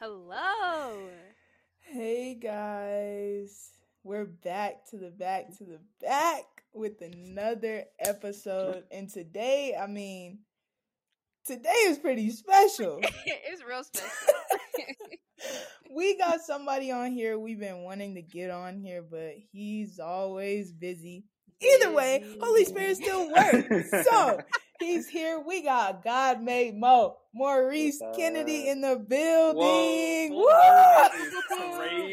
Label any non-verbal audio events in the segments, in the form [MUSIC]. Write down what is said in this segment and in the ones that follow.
Hello. Hey guys. We're back to the back to the back with another episode. And today, I mean, today is pretty special. [LAUGHS] it's real special. [LAUGHS] we got somebody on here we've been wanting to get on here, but he's always busy. Either way, Holy Spirit still works. So [LAUGHS] he's here. We got God made Moe, Maurice Kennedy in the building. Whoa,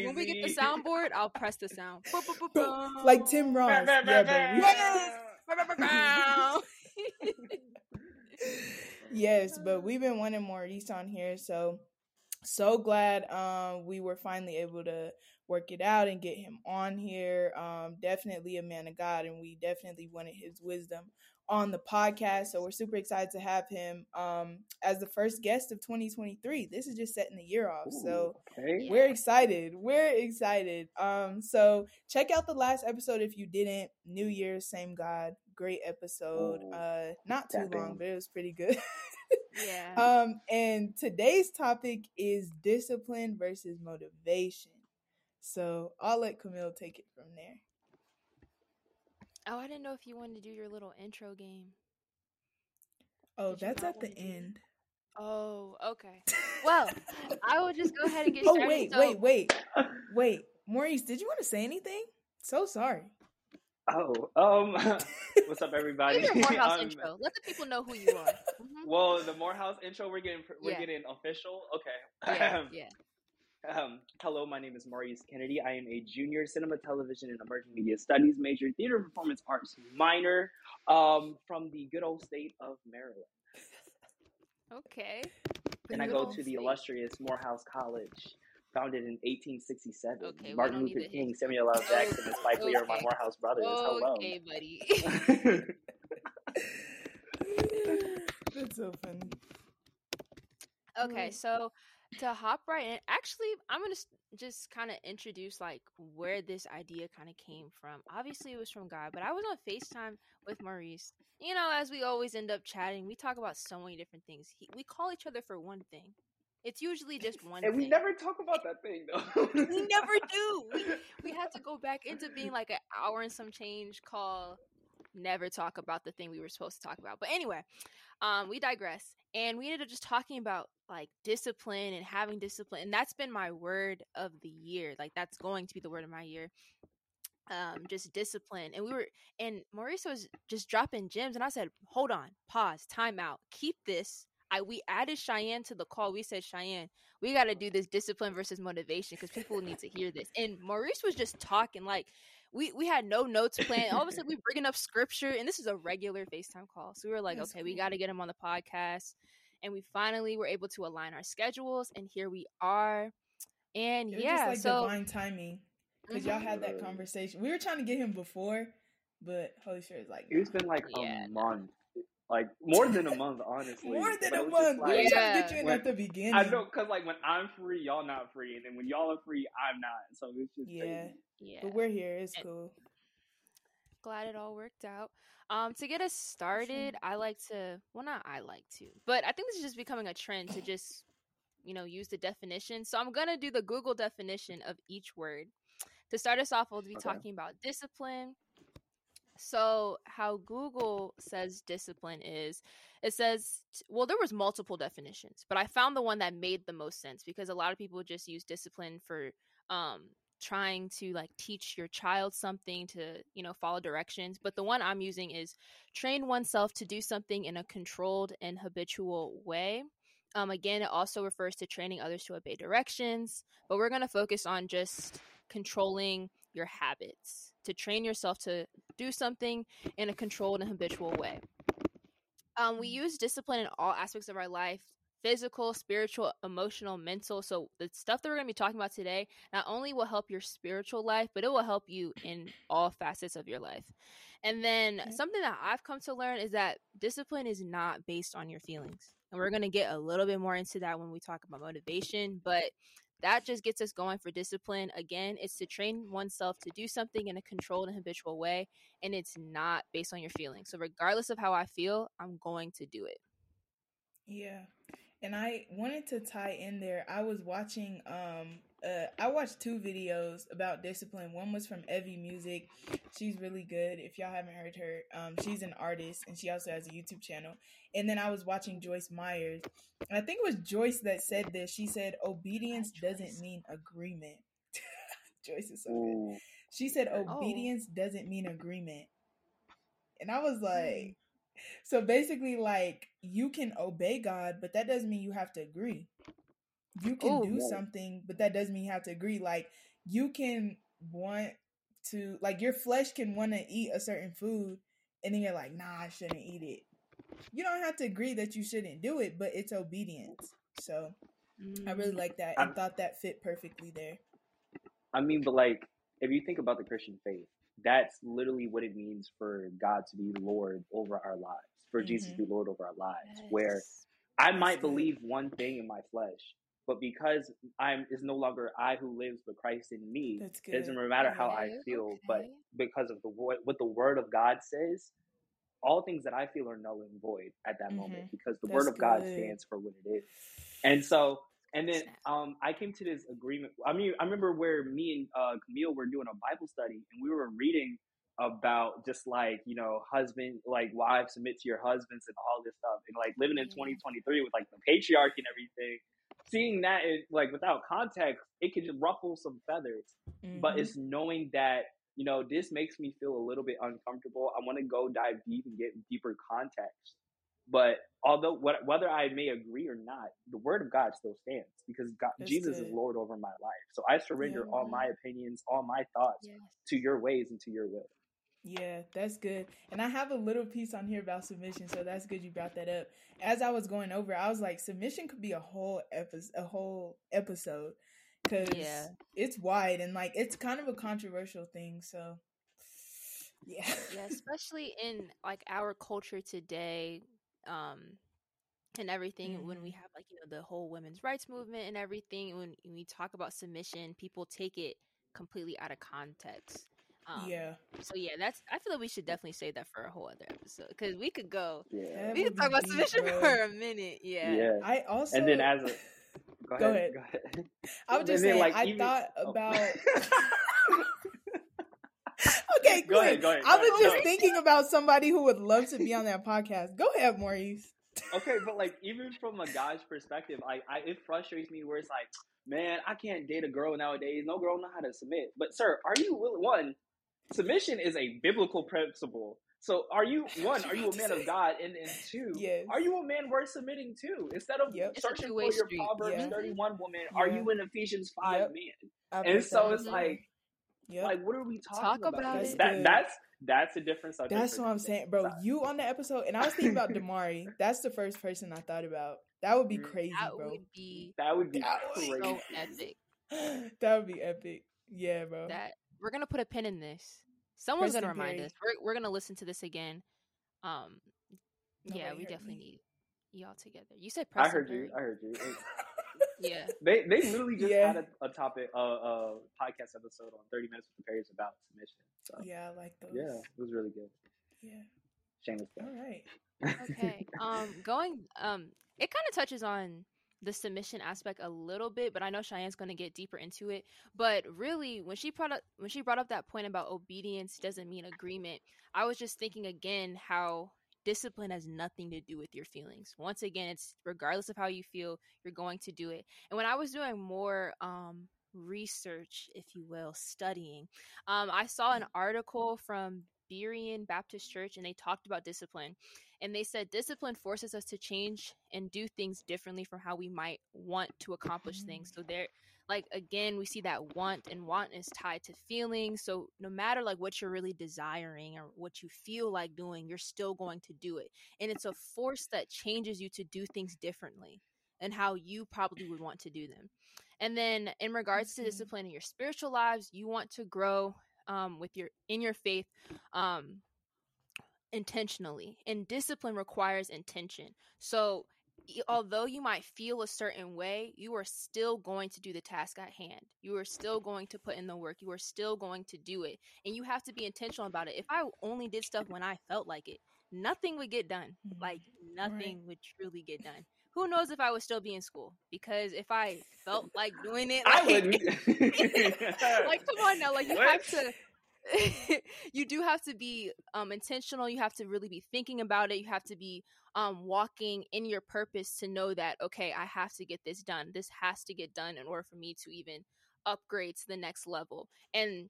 when we get the [LAUGHS] soundboard, I'll press the sound. [LAUGHS] like Tim Ross. yeah, [LAUGHS] yes, but we've been wanting Maurice on here, so so glad um we were finally able to work it out and get him on here. Um, definitely a man of God, and we definitely wanted his wisdom on the podcast. So we're super excited to have him um, as the first guest of 2023. This is just setting the year off. Ooh, so okay. we're excited. We're excited. Um, so check out the last episode if you didn't. New Year's, same God. Great episode. Ooh, uh, not too long, but it was pretty good. yeah. [LAUGHS] Um, and today's topic is discipline versus motivation. So I'll let Camille take it from there. Oh, I didn't know if you wanted to do your little intro game. Oh, Did that's at the end. Oh, okay. Well, [LAUGHS] I will just go ahead and get oh, started. Oh, wait, so... wait, wait. [LAUGHS] Wait. Maurice, did you want to say anything? So sorry. Oh, um, [LAUGHS] what's up, everybody? Give your Morehouse um, intro. Let the people know who you are. Mm-hmm. Well, the Morehouse intro, we're getting we're yeah. getting official. Okay. Yeah. yeah. Um, hello, my name is Maurice Kennedy. I am a junior cinema, television, and emerging media studies major, theater performance arts minor um, from the good old state of Maryland. [LAUGHS] Okay. And I go to the illustrious Morehouse College, founded in 1867. Okay, Martin Luther King, Samuel L. Jackson, and Spike Lee are my Morehouse brothers. Hello. Okay, buddy. [LAUGHS] [LAUGHS] That's so funny. Okay, so to hop right in, actually, I'm gonna just kind of introduce like where this idea kind of came from. Obviously, it was from God, but I was on Facetime with Maurice. You know, as we always end up chatting, we talk about so many different things. He, we call each other for one thing. It's usually just [LAUGHS] one. And thing. we never talk about that thing though. we never do. We, we had to [LAUGHS] go back into being like an hour and some change call. Never talk about the thing we were supposed to talk about. But anyway, um, we digress and we ended up just talking about like discipline and having discipline and that's been my word of the year like that's going to be the word of my year um just discipline and we were and maurice was just dropping gems and i said hold on pause time out keep this I we added Cheyenne to the call. We said, Cheyenne, we got to do this discipline versus motivation because people need to hear this. And Maurice was just talking like we we had no notes planned. All of a sudden, [LAUGHS] we bringing up scripture, and this is a regular Facetime call. So we were like, That's okay, cool. we got to get him on the podcast, and we finally were able to align our schedules, and here we are. And it yeah, like so divine timing because mm-hmm. y'all had that conversation. We were trying to get him before, but Holy Spirit is like, it's been like yeah, a month like [LAUGHS] more than a month, honestly. more than a month. Like, we were trying to get you in when, at the beginning. I know, cause like when I'm free, y'all not free, and then when y'all are free, I'm not. So it's just yeah, crazy. Yeah. But we're here. It's cool. Glad it all worked out. Um, to get us started, I like to. Well, not I like to, but I think this is just becoming a trend to just, you know, use the definition. So I'm gonna do the Google definition of each word. To start us off, we'll be okay. talking about discipline, so how Google says discipline is it says well there was multiple definitions, but I found the one that made the most sense because a lot of people just use discipline for um trying to like teach your child something to you know follow directions but the one i'm using is train oneself to do something in a controlled and habitual way um, again it also refers to training others to obey directions but we're going to focus on just controlling your habits to train yourself to do something in a controlled and habitual way. Um, we use discipline in all aspects of our life physical, spiritual, emotional, mental. So, the stuff that we're going to be talking about today not only will help your spiritual life, but it will help you in all facets of your life. And then, okay. something that I've come to learn is that discipline is not based on your feelings. And we're going to get a little bit more into that when we talk about motivation. But that just gets us going for discipline. Again, it's to train oneself to do something in a controlled and habitual way, and it's not based on your feelings. So, regardless of how I feel, I'm going to do it. Yeah. And I wanted to tie in there. I was watching um uh I watched two videos about discipline. One was from Evie Music. She's really good. If y'all haven't heard her, um she's an artist and she also has a YouTube channel. And then I was watching Joyce Myers. And I think it was Joyce that said this. She said obedience doesn't mean agreement. [LAUGHS] Joyce is so good. She said Oh. obedience doesn't mean agreement. And I was like, so basically, like, you can obey God, but that doesn't mean you have to agree. You can Ooh. do something, but that doesn't mean you have to agree. Like, you can want to, like, your flesh can want to eat a certain food, and then you're like, nah, I shouldn't eat it. You don't have to agree that you shouldn't do it, but it's obedience. So I really Mm. like that and I'm- thought that fit perfectly there. I mean, but like, if you think about the Christian faith, that's literally what it means for God to be Lord over our lives, for Jesus to be Lord over our lives. Where I might believe one thing in my flesh, but because I'm is no longer I who lives, but Christ in me. That's It doesn't good. matter how I Okay, feel, but because of the what the Word of God says, all things that I feel are null and void at that moment Mhm. because the That's Word of God stands for what it is. And so, and then um, I came to this agreement. I mean, I remember where me and uh, Camille were doing a Bible study, and we were reading about just like you know, husband, like wives submit to your husbands and all this stuff, and like living in 2023 with like the patriarchy and everything. Seeing that, it, like without context, it could just ruffle some feathers but Mhm. it's knowing that you know this makes me feel a little bit uncomfortable i want to go dive deep and get deeper context but although what, whether i may agree or not the word of god still stands because god, That's jesus is lord over my life so i surrender Yeah. all my opinions all my thoughts Yes. to your ways and to your will Yeah, that's good. And I have a little piece on here about submission, so that's good you brought that up. As I was going over, I was like, submission could be a whole episode, a whole episode, because Yeah. it's wide and like it's kind of a controversial thing. So, yeah, yeah, especially in like our culture today, um, and everything. When we Mhm. have like you know the whole women's rights movement and everything, when we talk about submission, people take it completely out of context. Um, yeah. So yeah, that's. I feel like we should definitely save that for a whole other episode because we could go. yeah We would could talk about submission bro. [LAUGHS] for a minute. Yeah. yeah I also and then as a [LAUGHS] go ahead Go ahead. go ahead I was And just then, saying, like, I even- thought oh. about. [LAUGHS] okay, [LAUGHS] Go ahead, go ahead, I was just thinking about somebody who would love to be on that podcast. Go ahead, Maurice. okay, but like even from a guy's perspective, I, I it frustrates me where it's like, man, I can't date a girl nowadays. No girl know how to submit. But sir, are you will- one? Submission is a biblical principle. So are you [LAUGHS] one? Are you a man of God? And and two, Yes. are you a man worth submitting to? Instead of Yep. Searching for your street. Proverbs Yeah. thirty one woman, are you an Ephesians five Yep. man? I've And so that it's before. like, Yep. like what are we talking Talk about? about it. That Good. that's that's a different subject. That's what I'm saying, bro. Sorry. You on the episode, and I was thinking about Damari. That's the first person I thought about. That would be Mm. crazy, That bro. would be That would be That would be so epic. [LAUGHS] that would be epic. Yeah, bro. That we're gonna put a pin in this. Someone's gonna remind Perry. us. We're we're gonna listen to this again. Um, yeah, we definitely me. need y'all together. You said I heard Perry. you. I heard you. [LAUGHS] And Yeah. [LAUGHS] They they literally just Yeah. had a, a topic, a uh, uh, podcast episode on Thirty Minutes with the Perrys about submission. So yeah, yeah, I like those. Yeah, it was really good. Yeah. Shameless All plug. right. Okay. [LAUGHS] Um, going. Um, it kind of touches on the submission aspect a little bit, but I know Cheyenne's going to get deeper into it. But really, when she brought up when she brought up that point about obedience doesn't mean agreement, I was just thinking again how discipline has nothing to do with your feelings. Once again, it's regardless of how you feel, you're going to do it. And when I was doing more um research, if you will, studying, um, I saw an article from Berean Baptist Church and they talked about discipline. And they said discipline forces us to change and do things differently from how we might want to accomplish things. [LAUGHS] So there like again, we see that want and want is tied to feelings. So no matter like what you're really desiring or what you feel like doing, you're still going to do it. And it's a force that changes you to do things differently and how you probably would want to do them. And then in regards to Mhm. discipline in your spiritual lives, you want to grow um, with your in your faith um, intentionally. And discipline requires intention. So although you might feel a certain way, you are still going to do the task at hand. You are still going to put in the work. You are still going to do it. And you have to be intentional about it. If I only did stuff when I felt like it, nothing would get done. Like mm-hmm. nothing would truly get done. who knows if I would still be in school? Because if I felt like doing it, I wouldn't. [LAUGHS] like come on now, like you What? have to. [LAUGHS] you do have to be um intentional you have to really be thinking about it you have to be um walking in your purpose to know that okay i have to get this done this has to get done in order for me to even upgrade to the next level. And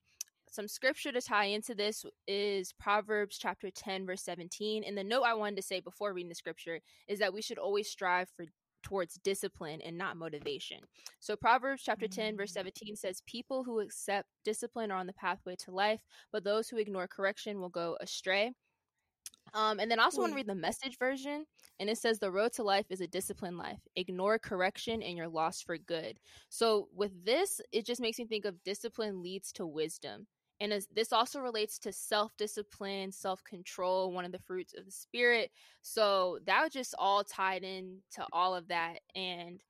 some scripture to tie into this is Proverbs chapter 10 verse 17 and the note I wanted to say before reading the scripture is that we should always strive for towards discipline and not motivation. So Proverbs chapter 10 verse 17 says people who accept discipline are on the pathway to life, but those who ignore correction will go astray. Um, and then I also want to read the message version, and it says, The road to life is a disciplined life. Ignore correction, and you're lost for good. So, with this, it just makes me think of discipline leads to wisdom. And as, this also relates to self discipline, self control, one of the fruits of the spirit. So, that was just all tied in to all of that. And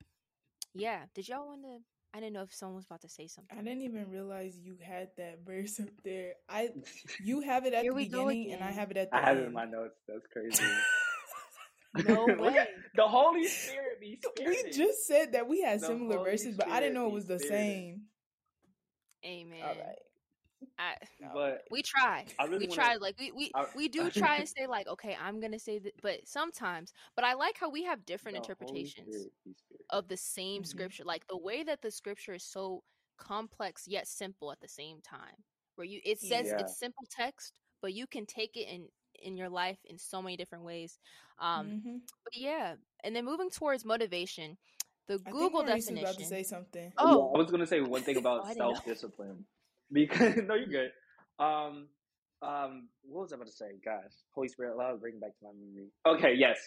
yeah, did y'all want to? I didn't know if someone was about to say something. I didn't even realize you had that verse up there. I you have it at Here the beginning and I have it at the I have end. it in my notes. That's [LAUGHS] crazy. No [LAUGHS] way. the Holy Spirit be [LAUGHS] we just said that we had The similar Holy verses, but I didn't know it was the spirited. same. Amen. All right. I, But we try. I really we wanna- try. Like we we, I- we do [LAUGHS] try and say like, okay, I'm gonna say that, but sometimes. But I like how we have different the interpretations Spirit be of the same Mhm. scripture. Like the way that the scripture is so complex yet simple at the same time. Where you it says Yeah. it's simple text, but you can take it in in your life in so many different ways. Um, Mhm. but yeah, and then moving towards motivation, the I Google Maurice definition. about to say something. Oh. I was gonna say one thing [LAUGHS] Oh, about I didn't know. self discipline because [LAUGHS] no, you're good. Um, um, what was I about to say? Gosh, Holy Spirit, allow bring it back to my memory. Okay, yes.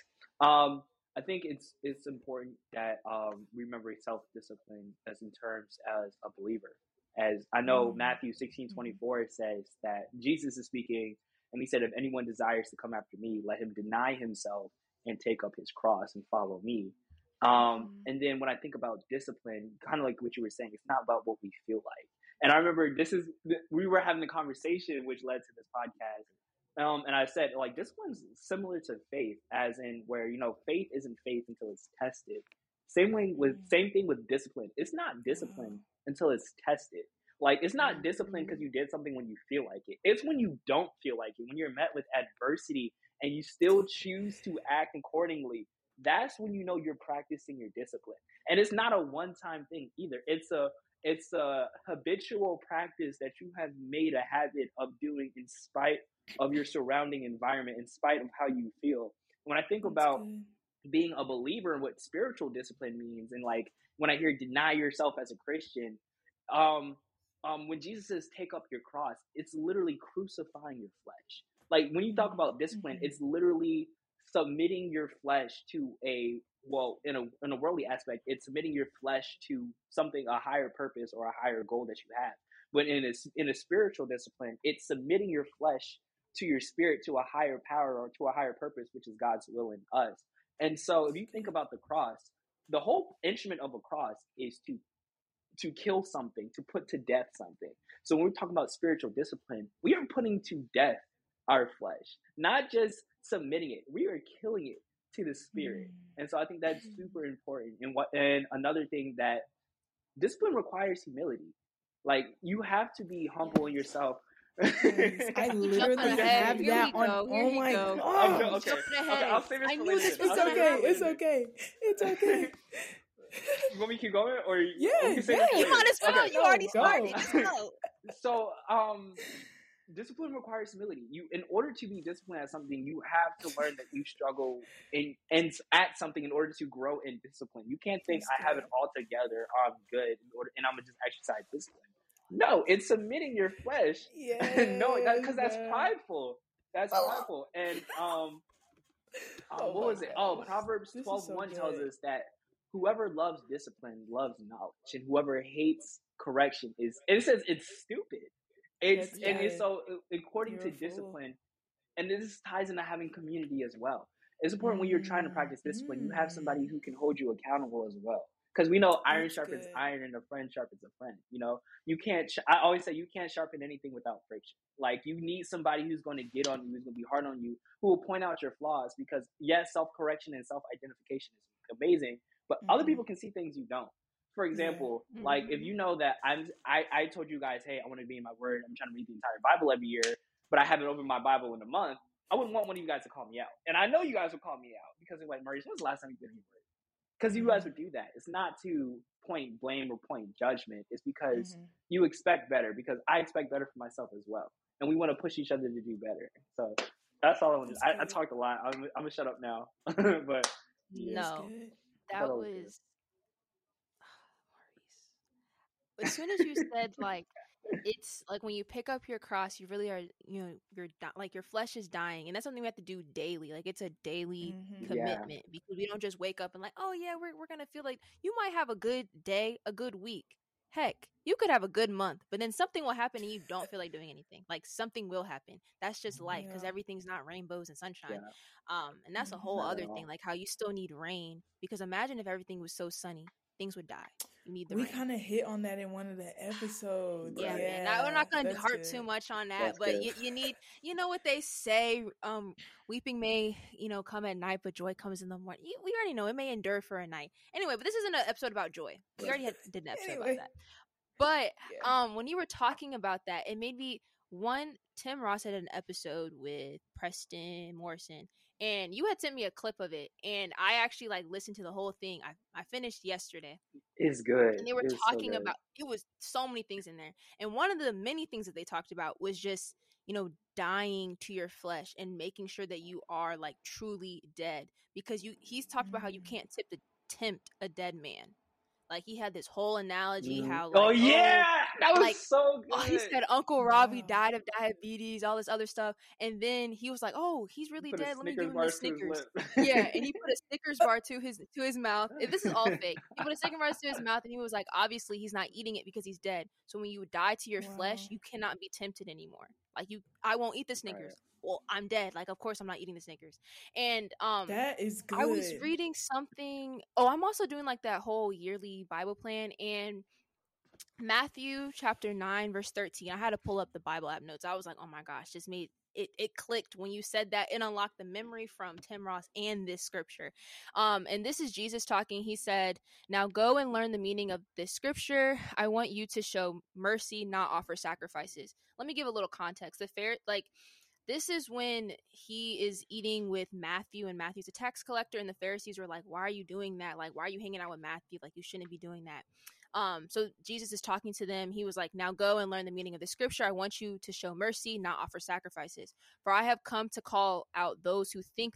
Um, I think it's it's important that um we remember self discipline as in terms as a believer. As I know Mhm. Matthew sixteen twenty four says that Jesus is speaking, and he said, "If anyone desires to come after me, let him deny himself and take up his cross and follow me." Um, Mhm. and then when I think about discipline, kind of like what you were saying, it's not about what we feel like. And I remember this is we were having a conversation which led to this podcast. Um, and I said like this one's similar to faith, as in where you know faith isn't faith until it's tested. Same way with Mm. same thing with discipline. It's not discipline until it's tested. Like it's not discipline because you did something when you feel like it. It's when you don't feel like it. When you're met with adversity and you still choose to act accordingly. That's when you know you're practicing your discipline. And it's not a one-time thing either. It's a it's a habitual practice that you have made a habit of doing in spite of your surrounding environment, in spite of how you feel. When I think That's about good. being a believer and what spiritual discipline means and like when i hear deny yourself as a christian um um when jesus says take up your cross it's literally crucifying your flesh like when you talk about discipline Mhm. it's literally submitting your flesh to a well in a in a worldly aspect it's submitting your flesh to something a higher purpose or a higher goal that you have but in a in a spiritual discipline it's submitting your flesh to your spirit to a higher power or to a higher purpose which is god's will in us and so if you think about the cross, the whole instrument of a cross is to to kill something, to put to death something. So when we're talking about spiritual discipline, we are putting to death our flesh, not just submitting it. We are killing it to the spirit. Mm. And so I think that's super important. And what and another thing that discipline requires humility. Like you have to be humble in yourself. I [LAUGHS] literally jumping ahead. have Here that on. go. Here Oh my go. God! jo- okay. Jumping Okay, ahead. I'll say this I for knew later. this was It's say gonna this okay. It's okay. It's okay. [LAUGHS] You want me to keep going, or Yeah, want me to say this yeah. You might as well. Okay. You already Go, started. go. [LAUGHS] So, um, discipline requires humility. You, in order to be disciplined at something, you have to learn that you struggle in and at something in order to grow in discipline. You can't think I have it all together, I'm good, in order, and I'm gonna just exercise discipline. No, it's submitting your flesh. [LAUGHS] Yeah. no, because that's prideful. That's Oh. prideful. And um, [LAUGHS] um, Oh what was it? Oh. Proverbs This twelve so one tells us that whoever loves discipline loves knowledge, and whoever hates correction is. It says it's stupid. It's and it's so according You're to discipline, and this ties into having community as well. It's important when you're trying to Mm, practice discipline, you have somebody mm. who can hold you accountable as well. Because we know iron That's sharpens good. iron, and a friend sharpens a friend. You know, you can't. Sh- I always say you can't sharpen anything without friction. Like you need somebody who's going to get on you, who's going to be hard on you, who will point out your flaws. Because yes, self correction and self identification is amazing, but Mm-hmm. other people can see things you don't. For mm-hmm. example, like if you mm-hmm. know that I'm, I, I told you guys, hey, I want to be in my word. I'm trying to read the entire Bible every year, but I haven't opened my Bible in a month. I wouldn't want one of you guys to call me out, and I know you guys would call me out because they're like, Maurice, when's the last time you did your word? Because you guys mm-hmm. would do that. It's not to point blame or point judgment. It's because Mhm. you expect better. Because I expect better for myself as well, and we want to push each other to do better. So that's all I want to. I, I talked a lot. I'm, I'm gonna shut up now, [LAUGHS] but That's No, That was good. was Maurice. As soon as you said like it's like when you pick up your cross, you really are you know you're di- like your flesh is dying, and that's something we have to do daily. Like it's a daily Mhm. Yeah. commitment because we don't just wake up and like oh yeah we're we're gonna feel like you might have a good day, a good week. Heck, you could have a good month, but then something will happen and you don't feel like doing anything. Like something will happen. That's just life because Yeah. everything's not rainbows and sunshine. Yeah. Um, and that's a Mhm. whole Not other thing, like how you still need rain. Because imagine if everything was so sunny, things would die. You need the We kind of hit on that in one of the episodes. yeah, Right. man. Now, we're not gonna that's harp too much on that, That's but you, you need, you know what they say, um, weeping may, you know, come at night, but joy comes in the morning. You, we already know it may endure for a night. Anyway, but this isn't an episode about joy. We already had, did an [LAUGHS] episode Anyway. about that. But Yeah. um, when you were talking about that, it made me one. Tim Ross had an episode with Preston Morrison, and you had sent me a clip of it, and I actually like listened to the whole thing. I I finished yesterday, it's good. and they were was so talking about it was so many things in there, and one of the many things that they talked about was just you know dying to your flesh and making sure that you are like truly dead because you he's talked about how you Mm. can't tip the tempt a dead man. Like he had this whole analogy Mhm. how like, oh yeah, that was like, so good. Oh, he said Uncle Robbie Wow. died of diabetes, all this other stuff, and then he was like, "Oh, he's really dead. Let me give him the Snickers." yeah, and he [LAUGHS] put a Snickers bar to his to his mouth. If This is all fake. He put a Snickers bar to his mouth, and he was like, "Obviously, he's not eating it because he's dead. So when you die to your flesh, you cannot be tempted anymore. Like you, I won't eat the Snickers. Well, I'm dead. Like of course I'm not eating the Snickers. And um, that is good. I was reading something. Oh, I'm also doing like that whole yearly Bible plan and Matthew chapter 9 verse 13. I had to pull up the Bible app notes. I was like, "Oh my gosh, just made it it clicked when you said that it unlocked the memory from Tim Ross and this scripture. Um and this is Jesus talking. He said, "Now go and learn the meaning of this scripture. I want you to show mercy, not offer sacrifices." Let me give a little context. The fair like this is when he is eating with Matthew, and Matthew's a tax collector, and the Pharisees were like, "Why are you doing that? Like, why are you hanging out with Matthew? Like, you shouldn't be doing that." Um, so Jesus is talking to them. He was like, "Now go and learn the meaning of the scripture. I want you to show mercy, not offer sacrifices. For I have come to call out those who think."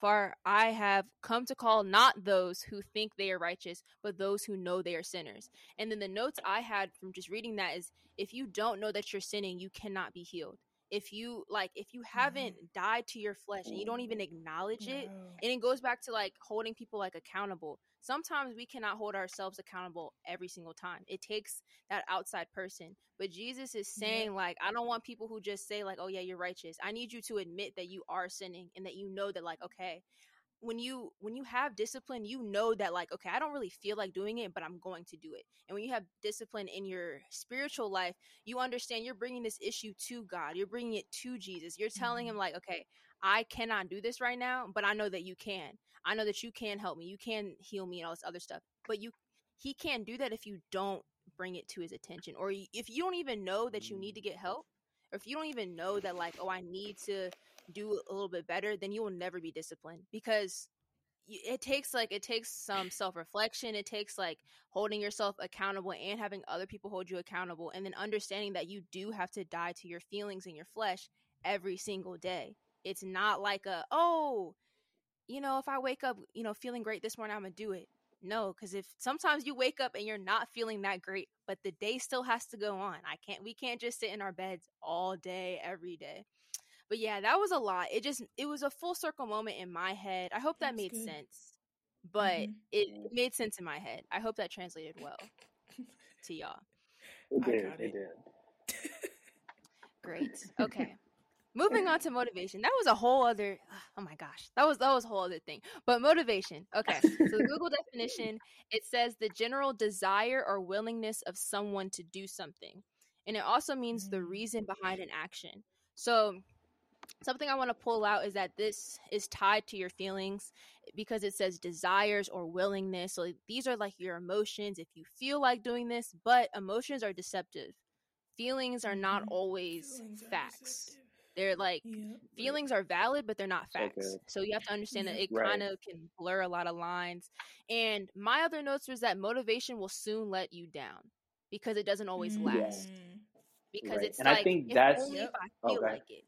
For I have come to call not those who think they are righteous, but those who know they are sinners. And then the notes I had from just reading that is if you don't know that you're sinning, you cannot be healed if you like if you haven't mm-hmm. died to your flesh and you don't even acknowledge it and it goes back to like holding people like accountable sometimes we cannot hold ourselves accountable every single time it takes that outside person but jesus is Yeah. saying like i don't want people who just say like oh yeah you're righteous i need you to admit that you are sinning and that you know that like okay when you when you have discipline you know that like okay i don't really feel like doing it but i'm going to do it. And when you have discipline in your spiritual life you understand you're bringing this issue to god you're bringing it to jesus. You're telling mm-hmm. him like okay i cannot do this right now but i know that you can. I know that you can help me. You can heal me and all this other stuff. But you he can't do that if you don't bring it to his attention or if you don't even know that you need to mm. get help or if you don't even know that like oh i need to do a little bit better then you will never be disciplined because it takes like it takes some [LAUGHS] self-reflection it takes like holding yourself accountable and having other people hold you accountable and then understanding that you do have to die to your feelings and your flesh every single day. It's not like a oh you know if i wake up you know feeling great this morning i'm gonna do it. No because if sometimes you wake up and you're not feeling that great but the day still has to go on. I can't we can't just sit in our beds all day every day but yeah that was a lot it just it was a full circle moment in my head i hope that That's made good. sense but Mhm. it, it made sense in my head i hope that translated well to [LAUGHS] y'all It I did. got It it. did. Great. Okay. [LAUGHS] Moving on to motivation. That was a whole other oh my gosh. That was that was a whole other thing. But motivation. Okay. So the Google [LAUGHS] definition, it says the general desire or willingness of someone to do something. And it also means the Mm. reason behind an action. So something I want to pull out is that this is tied to your feelings because it says desires or willingness. So these are like your emotions if you feel like doing this, but emotions are deceptive. Feelings are not Mhm. always Feelings facts. They're like Yep. feelings are valid, but they're not facts. good. So you have to understand that it Right. kind of can blur a lot of lines. And my other notes was that motivation will soon let you down because it doesn't always last. Mm. Because Right. it's And I like think if that's- only Yep. if I feel Okay. like it.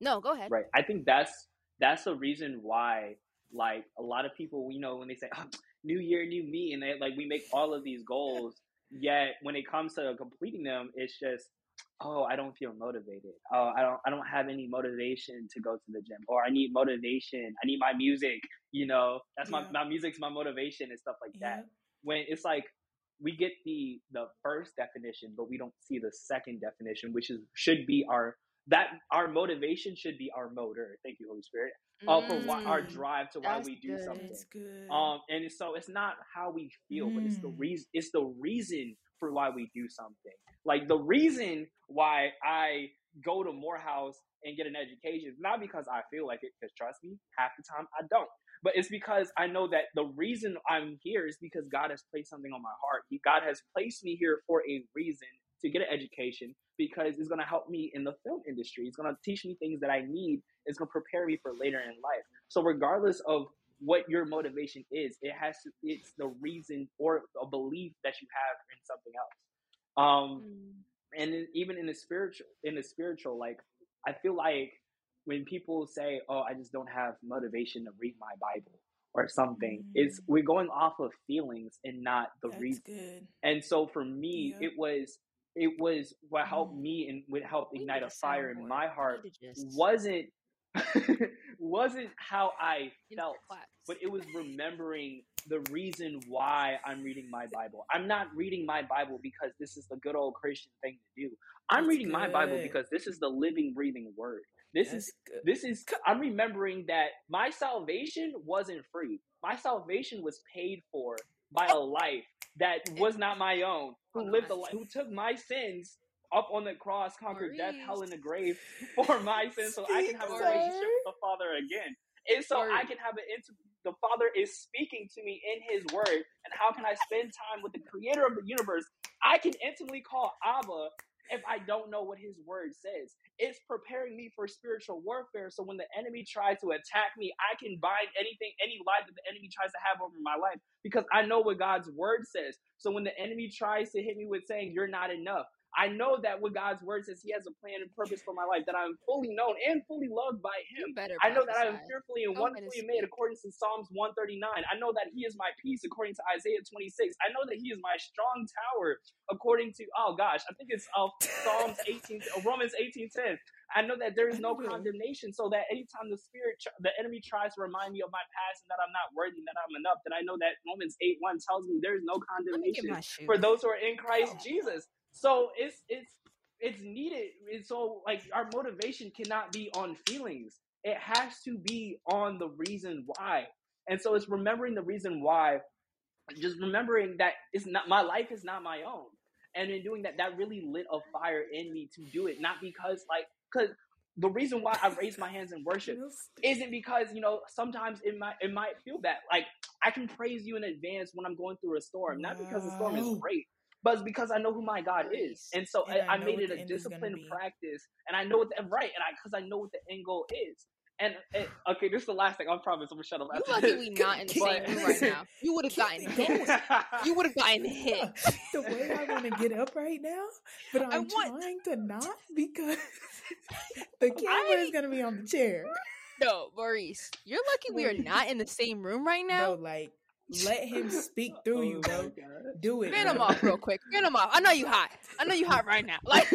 No, go ahead. Right. I think that's that's the reason why like a lot of people, you know, when they say oh, new year, new me and they like we make all of these goals, yet when it comes to completing them, it's just oh, I don't feel motivated. Oh, I don't I don't have any motivation to go to the gym or I need motivation. I need my music, you know. That's my Yeah. my music's my motivation and stuff like that. When it's like we get the the first definition, but we don't see the second definition, which is should be our that our motivation should be our motor. Thank you, Holy Spirit. Uh, for why, our Mm. drive to why we do good. something. That's good. Um, and so it's not how we feel, but it's the Mm. reason. It's the reason for why we do something. Like the reason why I go to Morehouse and get an education is not because I feel like it. Because trust me, half the time I don't. But it's because I know that the reason I'm here is because God has placed something on my heart. He, God has placed me here for a reason to get an education because it's going to help me in the film industry. It's going to teach me things that I need. It's going to prepare me for later in life. So regardless of what your motivation is, it has to. It's the reason or a belief that you have in something else. Um, Mm. and even in the spiritual, in the spiritual, like I feel like when people say, "Oh, I just don't have motivation to read my Bible" or something, it's Mm. we're going off of feelings and not the That's reason. good. And so for me, Yep. it was it was what helped Mm. me and would help ignite a fire in my heart need to just wasn't [LAUGHS] wasn't how I felt, but it was remembering the reason why I'm reading my Bible. I'm not reading my Bible because this is the good old Christian thing to do. I'm That's reading my Bible because this is the living, breathing word. This That's is good. this is I'm remembering that my salvation wasn't free. My salvation was paid for by a life that was not my own. Who lived a life who took my sins up on the cross, conquered death, hell, and the grave [LAUGHS] for my sins, so I can have a relationship with the Father again. And so I can have an intimate. The Father is speaking to me in His Word, and how can I spend time with the Creator of the universe? I can intimately call Abba if I don't know what His Word says. It's preparing me for spiritual warfare. So when the enemy tries to attack me, I can bind anything, any lie that the enemy tries to have over my life, because I know what God's Word says. So when the enemy tries to hit me with saying you're not enough, I know that what God's word says, He has a plan and purpose for my life, that I'm fully known and fully loved by Him. better I know that I am fearfully and Go ahead and wonderfully made according to Psalms 139. I know that He is my peace according to Isaiah 26. I know that He is my strong tower according to, oh gosh, I think it's uh, Psalms 18, uh, Romans 18:10. I know that there is no Yeah. condemnation, so that anytime the spirit, the enemy tries to remind me of my past and that I'm not worthy, and that I'm enough, that I know that Romans 8 1 tells me there is no Let me get condemnation for those who are in Christ Jesus. So it's it's it's needed. And so like our motivation cannot be on feelings. It has to be on the reason why. And so it's remembering the reason why, just remembering that it's not my life is not my own. And in doing that, that really lit a fire in me to do it. Not because like because the reason why I raised my hands in worship isn't because you know sometimes it might it might feel bad. Like I can praise you in advance when I'm going through a storm, not because the storm is great, but it's because I know who my God is, and so And I, I I made it a end is disciplined practice, and I know what the right, and I because I know what the end goal is. And, and okay, this is the last thing. I promise. I'm gonna shut up You lucky this. we [LAUGHS] not in the same room right now. You would have Keep [LAUGHS] gotten it hit. You would have gotten hit. [LAUGHS] the way I want to get up right now, but I'm want- trying to not because the camera is I- gonna be on the chair. No, Maurice, you're lucky we are not in the same room right now. Bro, like let him speak through Oh you, bro. God. Do it. Fan him off real quick. Fan him off. I know you hot. I know you hot right now. [LAUGHS] Like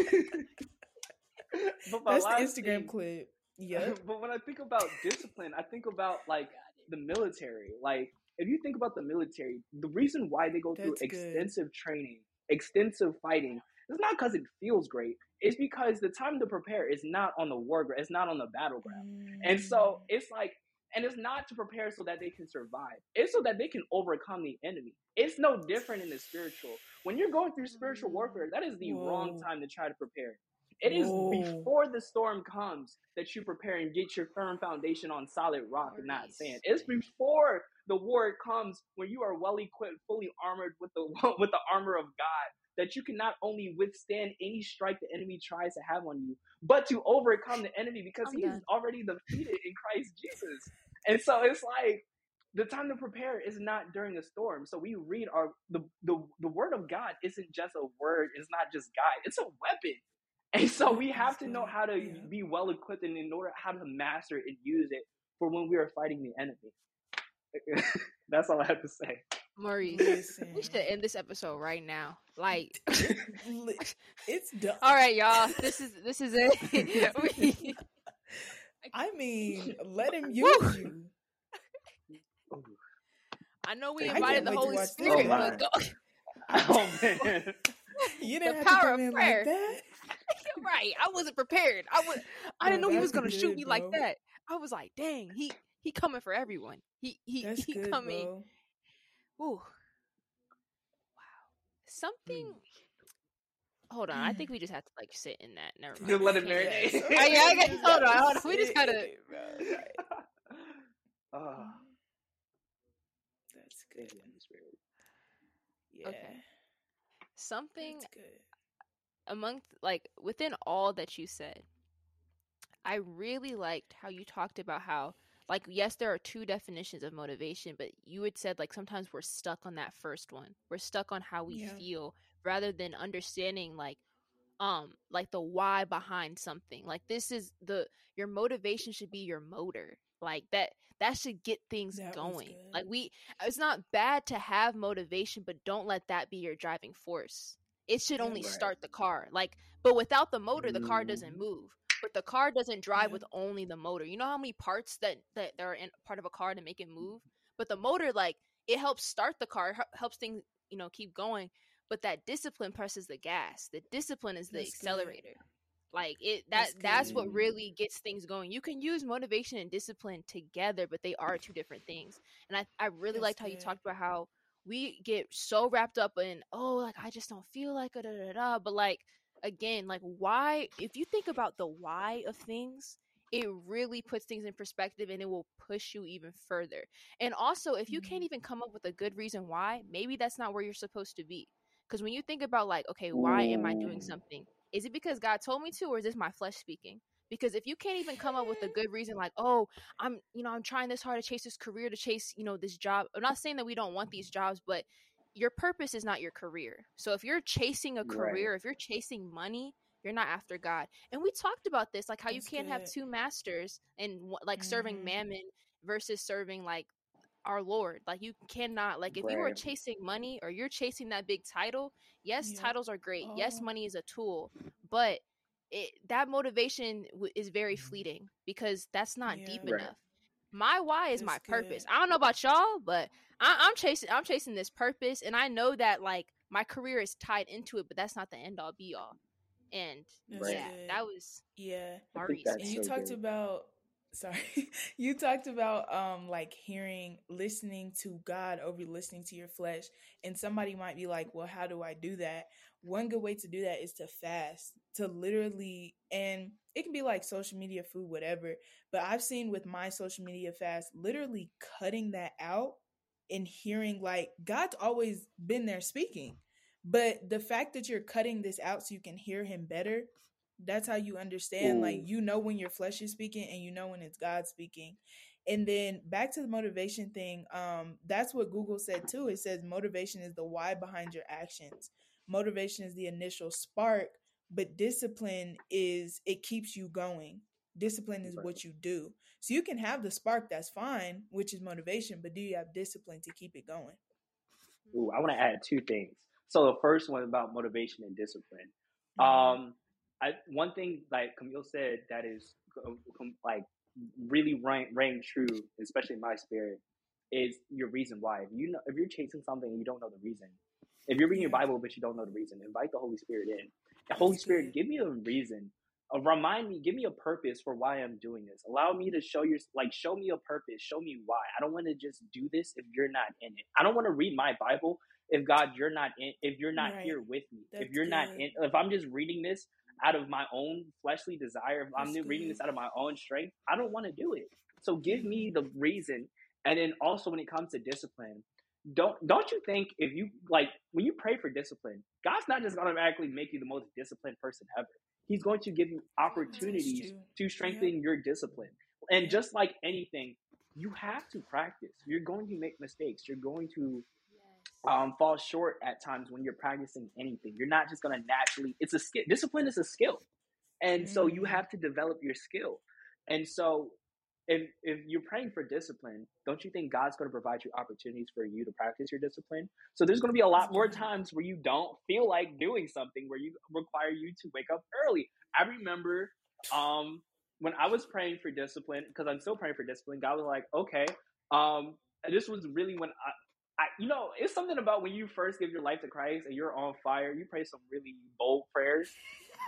But my That's the Instagram thing- clip. [LAUGHS] Yeah. but when I think about discipline, I think about like the military. Like if you think about the military, the reason why they go through That's good. extensive training, extensive fighting, it's not because it feels great. It's because the time to prepare is not on the war ground. It's not on the battleground. And Mm. so it's like, and it's not to prepare so that they can survive. It's so that they can overcome the enemy. It's no different in the spiritual. When you're going through spiritual warfare, that is the wrong time to try to prepare. It is Whoa. before the storm comes that you prepare and get your firm foundation on solid rock and not sand. It's before the war comes when you are well equipped, fully armored with the [LAUGHS] with the armor of God that you can not only withstand any strike the enemy tries to have on you, but to overcome the enemy because I'm he is already defeated in Christ Jesus. And so it's like the time to prepare is not during a storm. So we read our the the, the word of God isn't just a word, it's not just guide, it's a weapon. And so we have to know how to be well equipped and in order how to master it and use it for when we are fighting the enemy. [LAUGHS] That's all I have to say. Maurice, Listen. we should end this episode right now. Like, [LAUGHS] it's [LAUGHS] done. all right, y'all. This is this is it. [LAUGHS] We- I mean, let him Woo. use you. I know we invited the Holy. Spirit, Oh, but go, oh, oh man. You The didn't have power to of come in prayer. like that. right. I wasn't prepared. I was. I didn't No, know he was gonna shoot good, me like that. I was like, dang, he he coming for everyone. He he That's he good, coming. bro. Ooh. Wow. Something. Hold on. I think we just have to like sit in that. Never mind. Just let it marinate. Oh, [LAUGHS] yeah, [LAUGHS] I just hold on, hold on. We just gotta- in it, bro. Right. [LAUGHS] Ah, That's good. Yeah. Okay. Something among like within all that you said i really liked how you talked about how like yes there are two definitions of motivation but you had said like sometimes we're stuck on that first one. We're stuck on how we Yeah. feel rather than understanding like um like the why behind something. Like this is the your motivation should be your motor. Like that that should get things That going. like we it's not bad to have motivation but don't let that be your driving force. It should Yeah, only right. start the car. Like but without the motor the car doesn't Mhm. move but the car doesn't drive Yeah. with only the motor. You know how many parts that that are in part of a car to make it mm-hmm. move? But the motor like it helps start the car helps things you know keep going but that discipline presses the gas. The discipline is the That's good. accelerator. Like it that That's that's what really gets things going. You can use motivation and discipline together but they are two different things. And i, I really That's liked how you talked about how we get so wrapped up in oh like i just don't feel like da, da, da. but like again like why if you think about the why of things it really puts things in perspective and it will push you even further. And also if you can't Mhm. even come up with a good reason why maybe that's not where you're supposed to be. Because when you think about like okay why am i doing something? Is it because god told me to or is this my flesh speaking? Because if you can't even come up with a good reason like oh i'm you know i'm trying this hard to chase this career to chase you know this job i'm not saying that we don't want these jobs but your purpose is not your career so if you're chasing a Right. career if you're chasing money you're not after god and we talked about this like how you can't have two masters and like serving Mhm. mammon versus serving like our lord like you cannot like if you are chasing money or you're chasing that big title yes Yep. titles are great yes Oh. money is a tool but it, that motivation w- is very fleeting because that's not deep Right. enough my why is my purpose good. i don't know about y'all but I, i'm chasing i'm chasing this purpose and i know that like my career is tied into it but that's not the end all be all and That's yeah that was Yeah. I think and you so talked good. about sorry [LAUGHS] you talked about um like hearing listening to god over listening to your flesh and somebody might be like well how do i do that one good way to do that is to fast to literally and it can be like social media food whatever but i've seen with my social media fast literally cutting that out and hearing like god's always been there speaking but the fact that you're cutting this out so you can hear him better that's how you understand like you know when your flesh is speaking and you know when it's god speaking. And then back to the motivation thing um that's what google said too it says motivation is the why behind your actions motivation is the initial spark but discipline is it keeps you going discipline is what you do so you can have the spark that's fine which is motivation but do you have discipline to keep it going Ooh, I want to add two things. So the first one about motivation and discipline. Mhm. Um, I one thing like Camille said that is um, like really rang, rang true, especially in my spirit, is your reason why. If you know, if you're chasing something and you don't know the reason, if you're reading your Bible but you don't know the reason, invite the Holy Spirit in. The Holy Spirit, give me a reason. Uh, remind me, give me a purpose for why I'm doing this. Allow me to show your like show me a purpose, show me why. I don't want to just do this if you're not in it. I don't want to read my Bible if God, you're not in, if you're not Right. here with me, That's if you're not in, if I'm just reading this out of my own fleshly desire, if I'm That's reading this out of my own strength, I don't want to do it. So give me the reason. And then also when it comes to discipline, don't don't you think if you like when you pray for discipline, God's not just gonna automatically make you the most disciplined person ever. He's going to give you opportunities to strengthen your discipline. And just like anything, you have to practice. You're going to make mistakes. You're going to um, fall short at times when you're practicing anything. You're not just going to naturally. It's a skill. Discipline is a skill, and so you Mm. have to develop your skill. And so, if if you're praying for discipline, don't you think God's going to provide you opportunities for you to practice your discipline? So there's going to be a lot more times where you don't feel like doing something, where you require you to wake up early. I remember um, when I was praying for discipline, because I'm still praying for discipline. God was like, okay. Um, this was really when I, I, you know, it's something about when you first give your life to Christ and you're on fire. You pray some really bold prayers.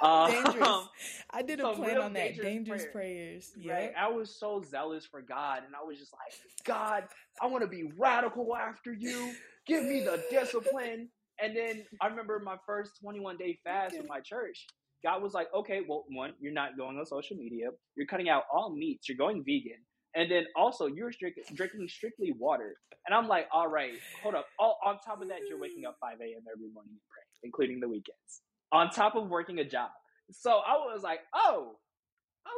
Um, dangerous. [LAUGHS] I did a plan on that. dangerous Dangerous prayers. prayers. Right? Yeah. I was so zealous for God, and I was just like, God, I want to be radical after you. Give me the discipline. And then I remember my first 21 day fast with my church. God was like, okay, well, one, you're not going on social media. You're cutting out all meats. You're going vegan. And then also, you're drinking strictly water. And I'm like, all right, hold up. All, on top of that, you're waking up 5 a.m. every morning and pray, including the weekends, on top of working a job. So I was like, oh,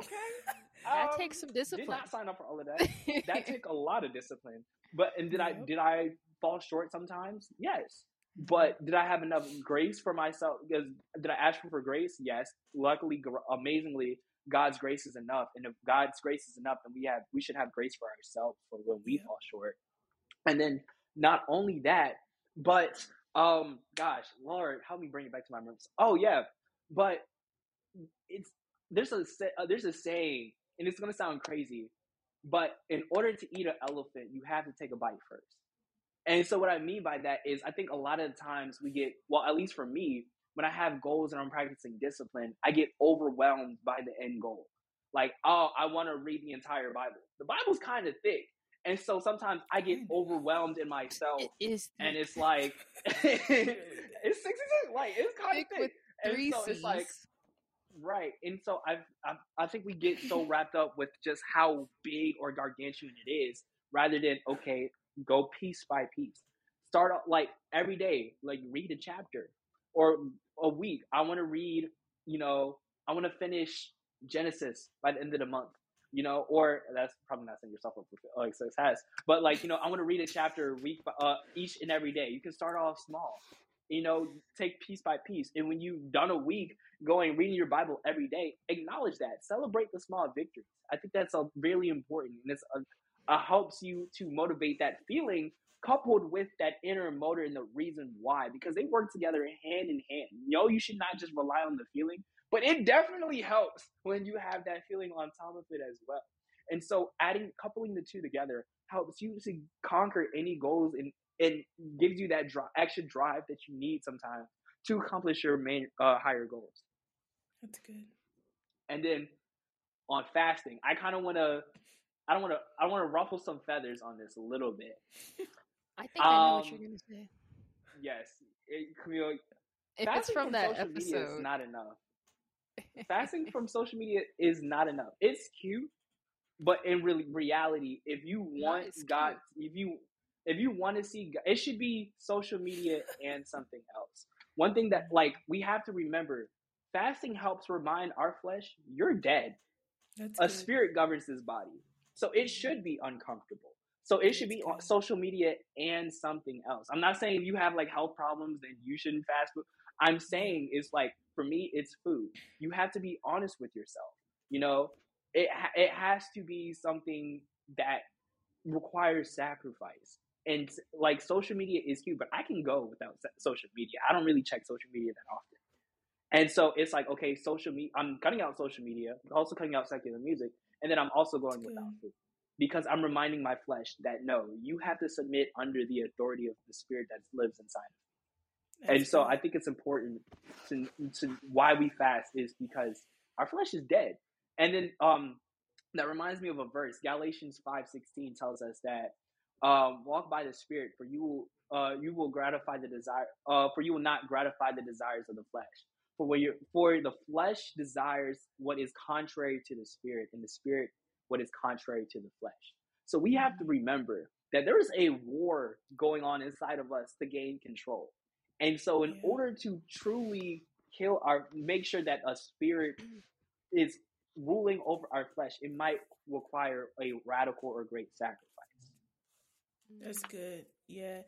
okay. [LAUGHS] That Um, takes some discipline. Did not sign up for all of that. [LAUGHS] that took a lot of discipline. But and did I did I fall short sometimes? Yes. But did I have enough grace for myself? Because did I ask for, for grace? Yes. Luckily, gr- amazingly, God's grace is enough. And if God's grace is enough, then we have we should have grace for ourselves for when we Yep. fall short. And then not only that, but um, gosh, Lord, help me bring it back to my roots. Oh yeah, but it's there's a uh, there's a saying, and it's gonna sound crazy, but in order to eat an elephant, you have to take a bite first. And so what I mean by that is I think a lot of times we get well, at least for me, when I have goals and I'm practicing discipline, I get overwhelmed by the end goal. Like, oh, I want to read the entire Bible. The Bible's kind of thick. And so sometimes I get overwhelmed in myself it is and it's [LAUGHS] like it's 66 like it's kind of thick. And three so it's like Right, and so I've, I've I think we get so [LAUGHS] wrapped up with just how big or gargantuan it is, rather than okay, go piece by piece. Start out like every day, like read a chapter, or a week. I want to read, you know, I want to finish Genesis by the end of the month, you know, or that's probably not setting yourself up for like success, but like you know, I want to read a chapter week, uh, each and every day. You can start off small, you know, take piece by piece, and when you've done a week going reading your Bible every day, acknowledge that, celebrate the small victories. I think that's a really important, and it's a, uh, helps you to motivate that feeling coupled with that inner motor and the reason why, because they work together hand in hand. You know, you should not just rely on the feeling, but it definitely helps when you have that feeling on top of it as well. And so, adding, coupling the two together helps you to conquer any goals and and gives you that dri extra drive that you need sometimes to accomplish your main uh, higher goals. That's good. And then on fasting, I kind of want to. I don't want to. I want to ruffle some feathers on this a little bit. [LAUGHS] I think I know what Um, you're gonna say. Yes, it, Camille, If it's from that social media is episode, not enough. Fasting from social media is not enough. It's cute, but in really reality, if you want God, if you if you want to see, God, it should be social media and something else. One thing that like we have to remember, fasting helps remind our flesh you're dead. That's a good. spirit governs this body. So it mm-hmm. should be uncomfortable. So it should be on social media and something else. I'm not saying if you have like health problems, then you shouldn't fast. I'm saying it's like for me, it's food. You have to be honest with yourself. You know, it it has to be something that requires sacrifice. And like social media is cute, but I can go without social media. I don't really check social media that often. And so it's like, okay, social media, I'm cutting out social media, also cutting out secular music, and then I'm also going without food. Because I'm reminding my flesh that no, you have to submit under the authority of the spirit that lives inside. That's and so. I think it's important to, to why we fast is because our flesh is dead. And then um that reminds me of a verse. Galatians 5:16 tells us that um walk by the spirit for you will uh, you will gratify the desire. Uh, for you will not gratify the desires of the flesh. For what you for the flesh desires what is contrary to the spirit, and the spirit what is contrary to the flesh. So we have to remember that there is a war going on inside of us to gain control. And so, in Yeah. order to truly kill our, make sure that a spirit is ruling over our flesh, it might require a radical or great sacrifice. That's good. Yeah.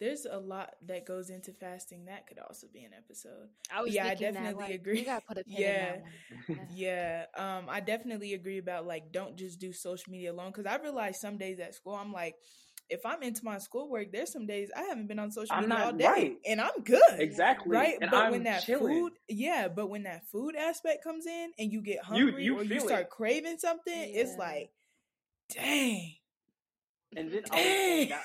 There's a lot that goes into fasting. That could also be an episode. I was Yeah, I thinking that, definitely like, agree. We gotta put a [LAUGHS] pin Yeah. in that one. [LAUGHS] Yeah. Um, I definitely agree about like don't just do social media alone because I realize some days at school I'm like, if I'm into my schoolwork, there's some days I haven't been on social media all day, right. and I'm good. Exactly. Right, And but I'm when that chilling. food, yeah, but when that food aspect comes in and you get hungry you or you feel it. start craving something, it's like, dang, And then oh, I would say dang. that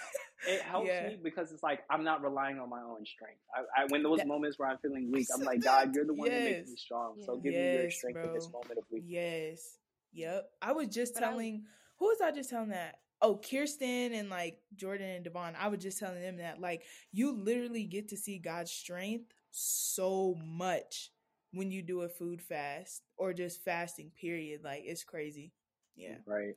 it [LAUGHS] helps Yeah. me because it's like I'm not relying on my own strength. I, I when those That- moments where I'm feeling weak, I'm like, [LAUGHS] God, you're the one that makes me Yes. strong. So Yeah. give me your Yes, strength in this moment of weakness. Yes. Yep. I was just But I- telling who was I just telling that? Oh, Kirsten and like Jordan and Devon. I was just telling them that like you literally get to see God's strength so much when you do a food fast or just fasting. Period. Like it's crazy. Yeah. Right.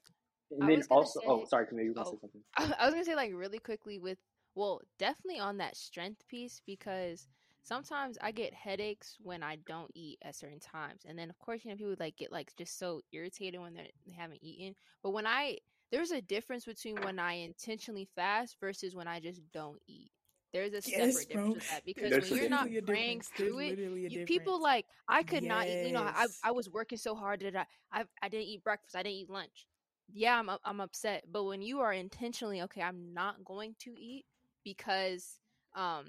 And I then was gonna also, oh, sorry, Camille, you want to oh. say something? [LAUGHS] I was gonna say like really quickly with well, definitely on that strength piece because sometimes I get headaches when I don't eat at certain times, and then of course you know people like get like just so irritated when they're, they haven't eaten. But when I there's a difference between when I intentionally fast versus when I just don't eat. There's a separate Yes, difference with that [LAUGHS] because There's when you're not praying through it, you, people like I could not eat. You know, I I was working so hard that I I, I didn't eat breakfast. I didn't eat lunch. Yeah, I'm I'm upset. But when you are intentionally okay, I'm not going to eat because um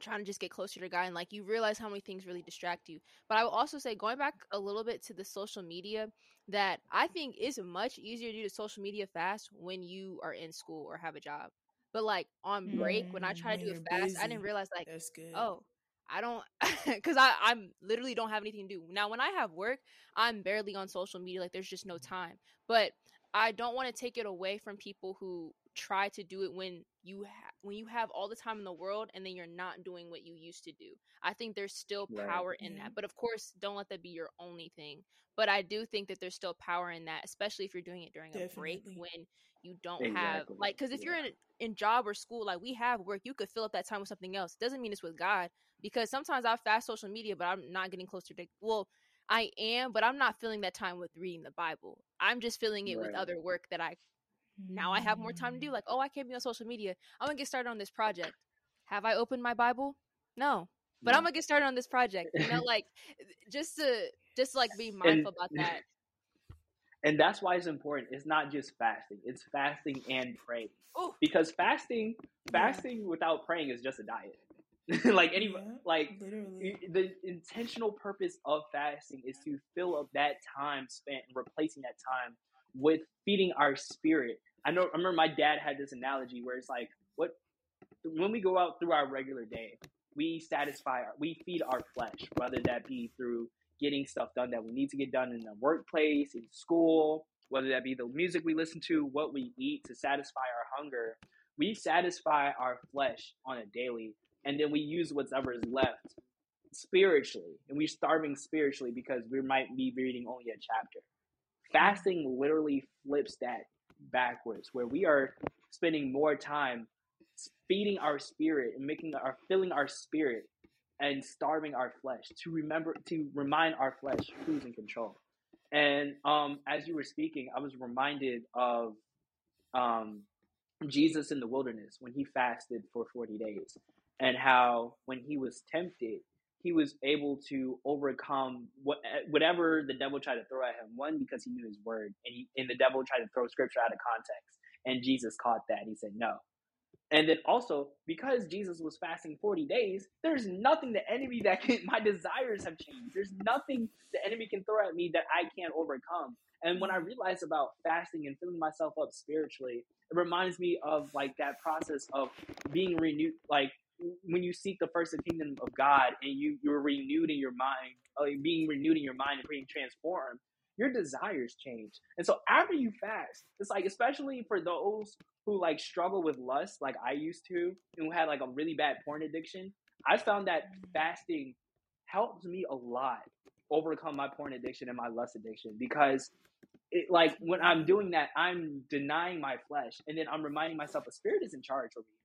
trying to just get closer to God and like you realize how many things really distract you. But I will also say going back a little bit to the social media that I think is much easier to do the social media fast when you are in school or have a job. But like on break when I Mm, try to do it fast, I didn't realize like That's good. oh i don't [LAUGHS] because i i'm literally don't have anything to do. Now when i have work i'm barely on social media like there's just no time. But i don't want to take it away from people who try to do it when you ha- when you have all the time in the world and then you're not doing what you used to do. I think there's still Right. power in that but of course don't let that be your only thing but i do think that there's still power in that especially if you're doing it during a break when you don't have like because if you're in in job or school like we have work you could fill up that time with something else It doesn't mean it's with god because sometimes i fast social media but i'm not getting closer to well i am but i'm not filling that time with reading the bible i'm just filling it with other work that i now i have more time to do Mm. like oh i can't be on social media i'm gonna get started on this project have i opened my bible no but i'm gonna get started on this project you know like just to just like be mindful about [LAUGHS] that And that's why it's important. It's not just fasting; it's fasting and praying. Ooh. Because fasting, Yeah. fasting without praying is just a diet. [LAUGHS] like any, Yeah, like literally. the intentional purpose of fasting is to fill up that time spent replacing that time with feeding our spirit. I know. I remember my dad had this analogy where it's like, what when we go out through our regular day, we satisfy, our, we feed our flesh, whether that be through getting stuff done that we need to get done in the workplace, in school, whether that be the music we listen to, what we eat to satisfy our hunger. We satisfy our flesh on a daily, and then we use whatever is left spiritually, and we're starving spiritually because we might be reading only a chapter. Fasting literally flips that backwards, where we are spending more time feeding our spirit and making our filling our spirit and starving our flesh to remember to remind our flesh who's in control. And um, as you were speaking, I was reminded of um, Jesus in the wilderness when he fasted for 40 days and how when he was tempted, he was able to overcome what, eh, whatever the devil tried to throw at him. One, because he knew his word, and, he, and the devil tried to throw scripture out of context. And Jesus caught that. He said, no. And then also, because Jesus was fasting 40 days, there's nothing the enemy that can, [LAUGHS] my desires have changed. There's nothing the enemy can throw at me that I can't overcome. And when I realize about fasting and filling myself up spiritually, it reminds me of like that process of being renewed. Like when you seek the first the kingdom of God and you, you're renewed in your mind, like being renewed in your mind and being transformed, your desires change. And so after you fast, it's like especially for those who like struggle with lust, like I used to, and who had like a really bad porn addiction. I found that fasting helps me a lot overcome my porn addiction and my lust addiction because it, like when I'm doing that, I'm denying my flesh, and then I'm reminding myself a spirit is in charge over here.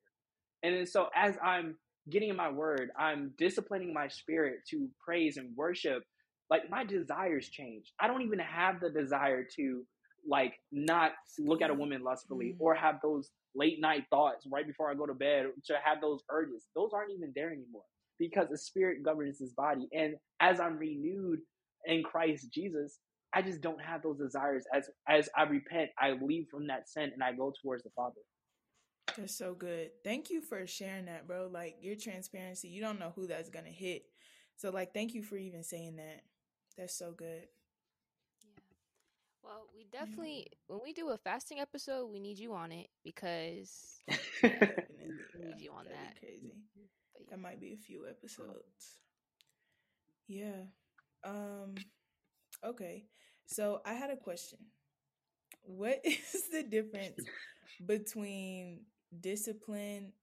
And then so as I'm getting in my word, I'm disciplining my spirit to praise and worship. Like my desires change. I don't even have the desire to like not look at a woman lustfully mm-hmm. or have those late night thoughts right before I go to bed to have those urges. Those aren't even there anymore because the spirit governs his body. And as I'm renewed in Christ Jesus, I just don't have those desires. As as I repent, I leave from that sin and I go towards the Father. That's so good. Thank you for sharing that, bro. Like your transparency, you don't know who that's gonna hit. So like thank you for even saying that. That's so good. Yeah. Well, we definitely when we do a fasting episode, we need you on it because [LAUGHS] [LAUGHS] we need you on that. Crazy. Yeah. That might be a few episodes. Yeah. Um okay. So I had a question. What [LAUGHS] is the difference between discipline?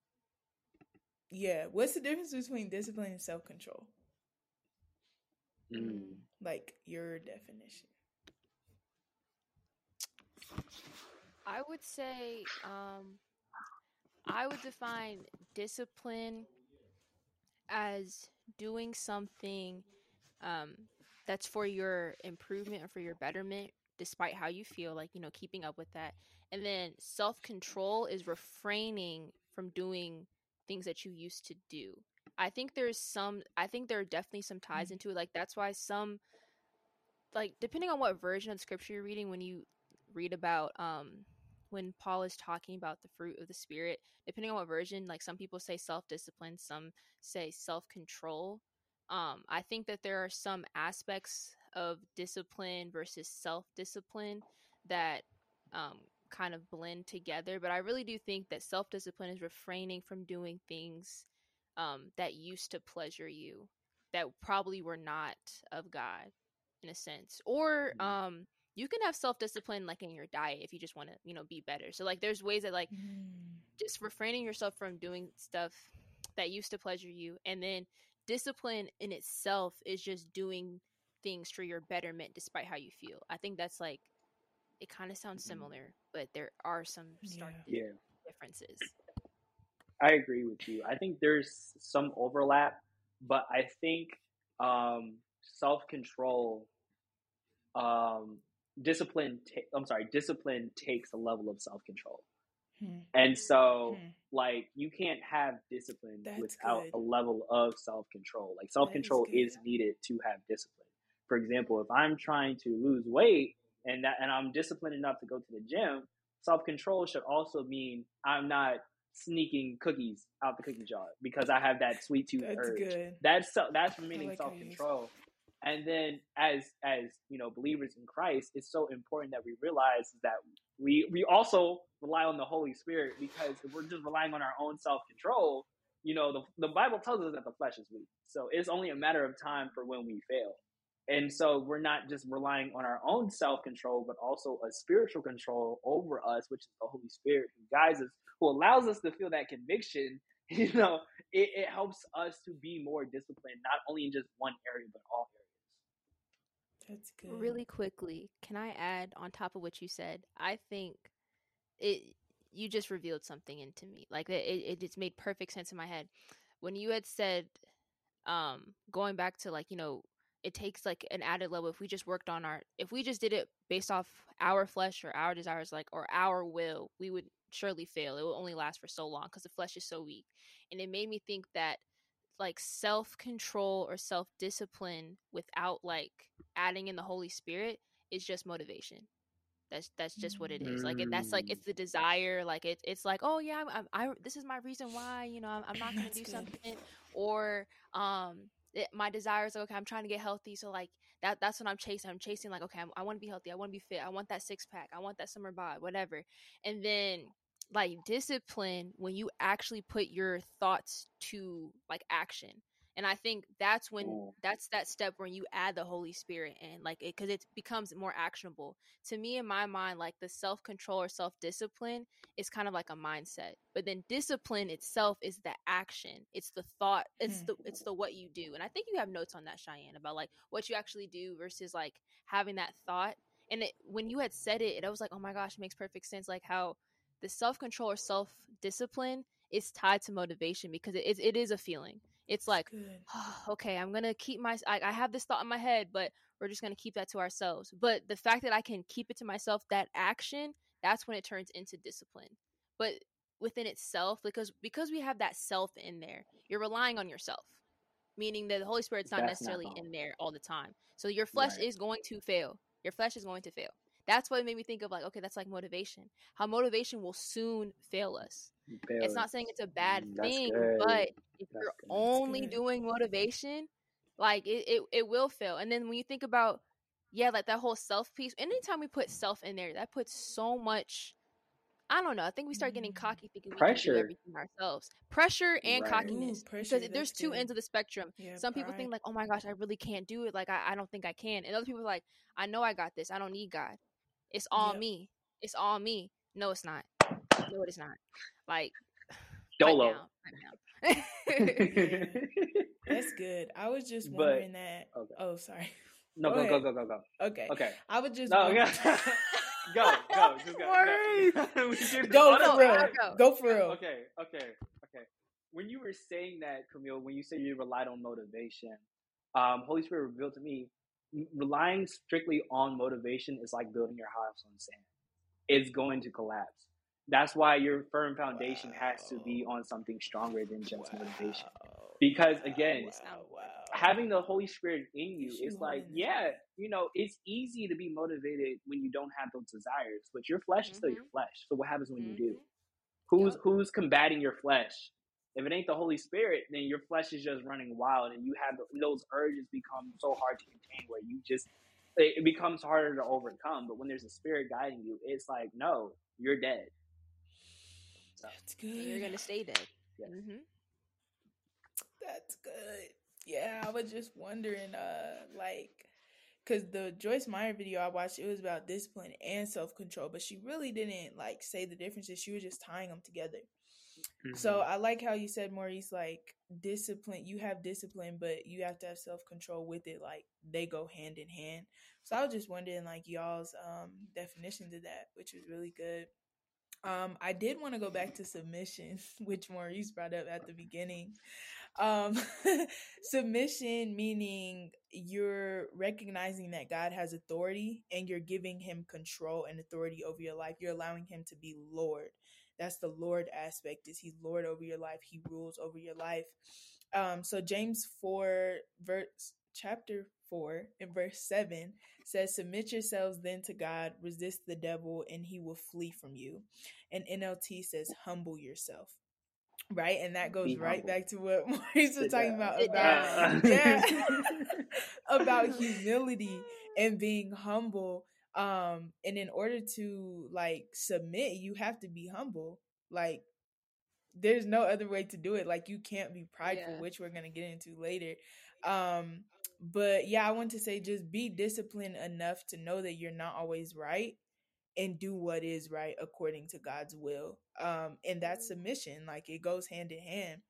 Yeah, what's the difference between discipline and self control? Mm. Like your definition. I would say um, I would define discipline as doing something um, that's for your improvement or for your betterment despite how you feel like you know keeping up with that and then self-control is refraining from doing things that you used to do i think there's some i think there are definitely some ties mm-hmm. into it like that's why some like depending on what version of scripture you're reading when you read about um when paul is talking about the fruit of the spirit depending on what version like some people say self-discipline some say self-control um, I think that there are some aspects of discipline versus self discipline that um, kind of blend together. But I really do think that self discipline is refraining from doing things um, that used to pleasure you, that probably were not of God in a sense. Or mm. um, you can have self discipline like in your diet if you just want to, you know, be better. So like there's ways that like mm. just refraining yourself from doing stuff that used to pleasure you and then discipline in itself is just doing things for your betterment despite how you feel. I think that's like it kind of sounds mm-hmm. similar, but there are some stark yeah. differences. I agree with you. I think there's some overlap, but I think um, self control, um, discipline. Ta- I'm sorry, discipline takes a level of self control. Hmm. And so, hmm. like, you can't have discipline That's without good. a level of self control. Like, self control is, is, needed to have discipline. For example, if I'm trying to lose weight and that, and I'm disciplined enough to go to the gym, self control should also mean I'm not sneaking cookies out the cookie jar because I have that sweet tooth that's urge. Good. That's that's meaning like self control. And then as as you know believers in Christ, it's so important that we realize that we we also rely on the Holy Spirit because if we're just relying on our own self control, you know, the, the Bible tells us that the flesh is weak. So it's only a matter of time for when we fail. And so we're not just relying on our own self control, but also a spiritual control over us, which is the Holy Spirit who guides us, who allows us to feel that conviction. [LAUGHS] You know, it, it helps us to be more disciplined, not only in just one area, but all areas. That's good. Really quickly, can I add on top of what you said? I think it you just revealed something into me. Like it, it just made perfect sense in my head when you had said, um, going back to like you know, it takes like an added level. If we just worked on our, if we just did it based off our flesh or our desires, like or our will, we would surely fail. It will only last for so long because the flesh is so weak. And it made me think that like self control or self discipline without like adding in the Holy Spirit is just motivation. That's that's just what it is. Like that's like it's mm. the desire. Like it, it's like oh yeah, I, I, I this is my reason why you know I'm, I'm not gonna do good. something or um it, my desire is okay. I'm trying to get healthy, so like that that's what I'm chasing. I'm chasing like okay, I'm, i want to be healthy. I want to be fit. I want that six pack. I want that summer bod, whatever. And then like discipline when you actually put your thoughts to like action and i think that's when that's that step when you add the holy spirit in like it because it becomes more actionable to me in my mind like the self-control or self-discipline is kind of like a mindset but then discipline itself is the action it's the thought it's Hmm. the it's the what you do and i think you have notes on that cheyenne about like what you actually do versus like having that thought and it, when you had said it, it was like, oh my gosh, it makes perfect sense. Like how the self control or self discipline is tied to motivation because it, it, it is a feeling. It's like, Good. Ah, okay, I'm gonna keep my. I, I have this thought in my head, but we're just gonna keep that to ourselves. But the fact that I can keep it to myself, that action, that's when it turns into discipline. But within itself, because because we have that self in there, you're relying on yourself, meaning that the Holy Spirit's not That's necessarily wrong. in there all the time. So your flesh Right. is going to fail. Your flesh is going to fail. That's what made me think of like, okay, that's like motivation. How motivation will soon fail us. It's not saying it's a bad Mm, thing, good. but if That's you're good. only doing motivation, like it, it, it will fail. And then when you think about, yeah, like that whole self piece, anytime we put self in there, that puts so much. I don't know. I think we start getting Mm. cocky thinking we can Pressure. do everything ourselves. Pressure and Right. cockiness. Ooh, pressure, because there's two good. ends of the spectrum. Yeah, Some people think like, oh my gosh, I really can't do it. Like I, I don't think I can. And other people are like, I know I got this. I don't need God. It's all Yep. me. It's all me. No, it's not. No, it is not. Like [SIGHS] pipe Dolo. down, pipe down. That's good. I was just But- wondering that. okay. Oh, sorry. [LAUGHS] no, Go go, go, go, go, go. Okay. Okay. I was just No, [LAUGHS] wondering- go, go, just go. Maurice. go. Go [LAUGHS] for real. go. Go for real. Okay, okay, okay. When you were saying that, Camille, when you said you relied on motivation, um, Holy Spirit revealed to me m- relying strictly on motivation is like building your house on sand. It's going to collapse. That's why your firm foundation has to be on something stronger than just motivation. Because again, wow, wow. having the Holy Spirit in you Is is like, yeah, you know, it's easy to be motivated when you don't have those desires, but your flesh is still your flesh. So what happens when you do? Mhm. Who's Yup. who's combating your flesh? If it ain't the Holy Spirit, then your flesh is just running wild, and you have those urges become so hard to contain, where you just it, it becomes harder to overcome. But when there's a Spirit guiding you, it's like, no, you're dead. So, That's good. You're gonna stay dead. Yeah. hmm That's good. Yeah, I was just wondering, uh, like, cause the Joyce Meyer video I watched, it was about discipline and self control, but she really didn't like say the differences. She was just tying them together. So Mm-hmm. I like how you said, Maurice, like discipline. You have discipline, but you have to have self control with it. Like they go hand in hand. So I was just wondering, like y'all's um definitions of that, which was really good. Um, I did want to go back to submission, [LAUGHS] which Maurice brought up at the beginning. Um, [LAUGHS] submission meaning you're recognizing that God has authority and you're giving him control and authority over your life. You're allowing him to be Lord. That's the Lord aspect is he Lord over your life. He rules over your life. Um, so James 4 verse chapter 4 and verse 7 says submit yourselves then to God, resist the devil and he will flee from you. And NLT says humble yourself. Right? And that goes right back to what [LAUGHS] Maurice was talking about about [LAUGHS] yeah [LAUGHS] about humility and being humble um and in order to like submit you have to be humble like there's no other way to do it like you can't be prideful Yeah. which we're going to get into later. Um but yeah i want to say just be disciplined enough to know that you're not always right and do what is right according to god's will um and that's submission like it goes hand in hand.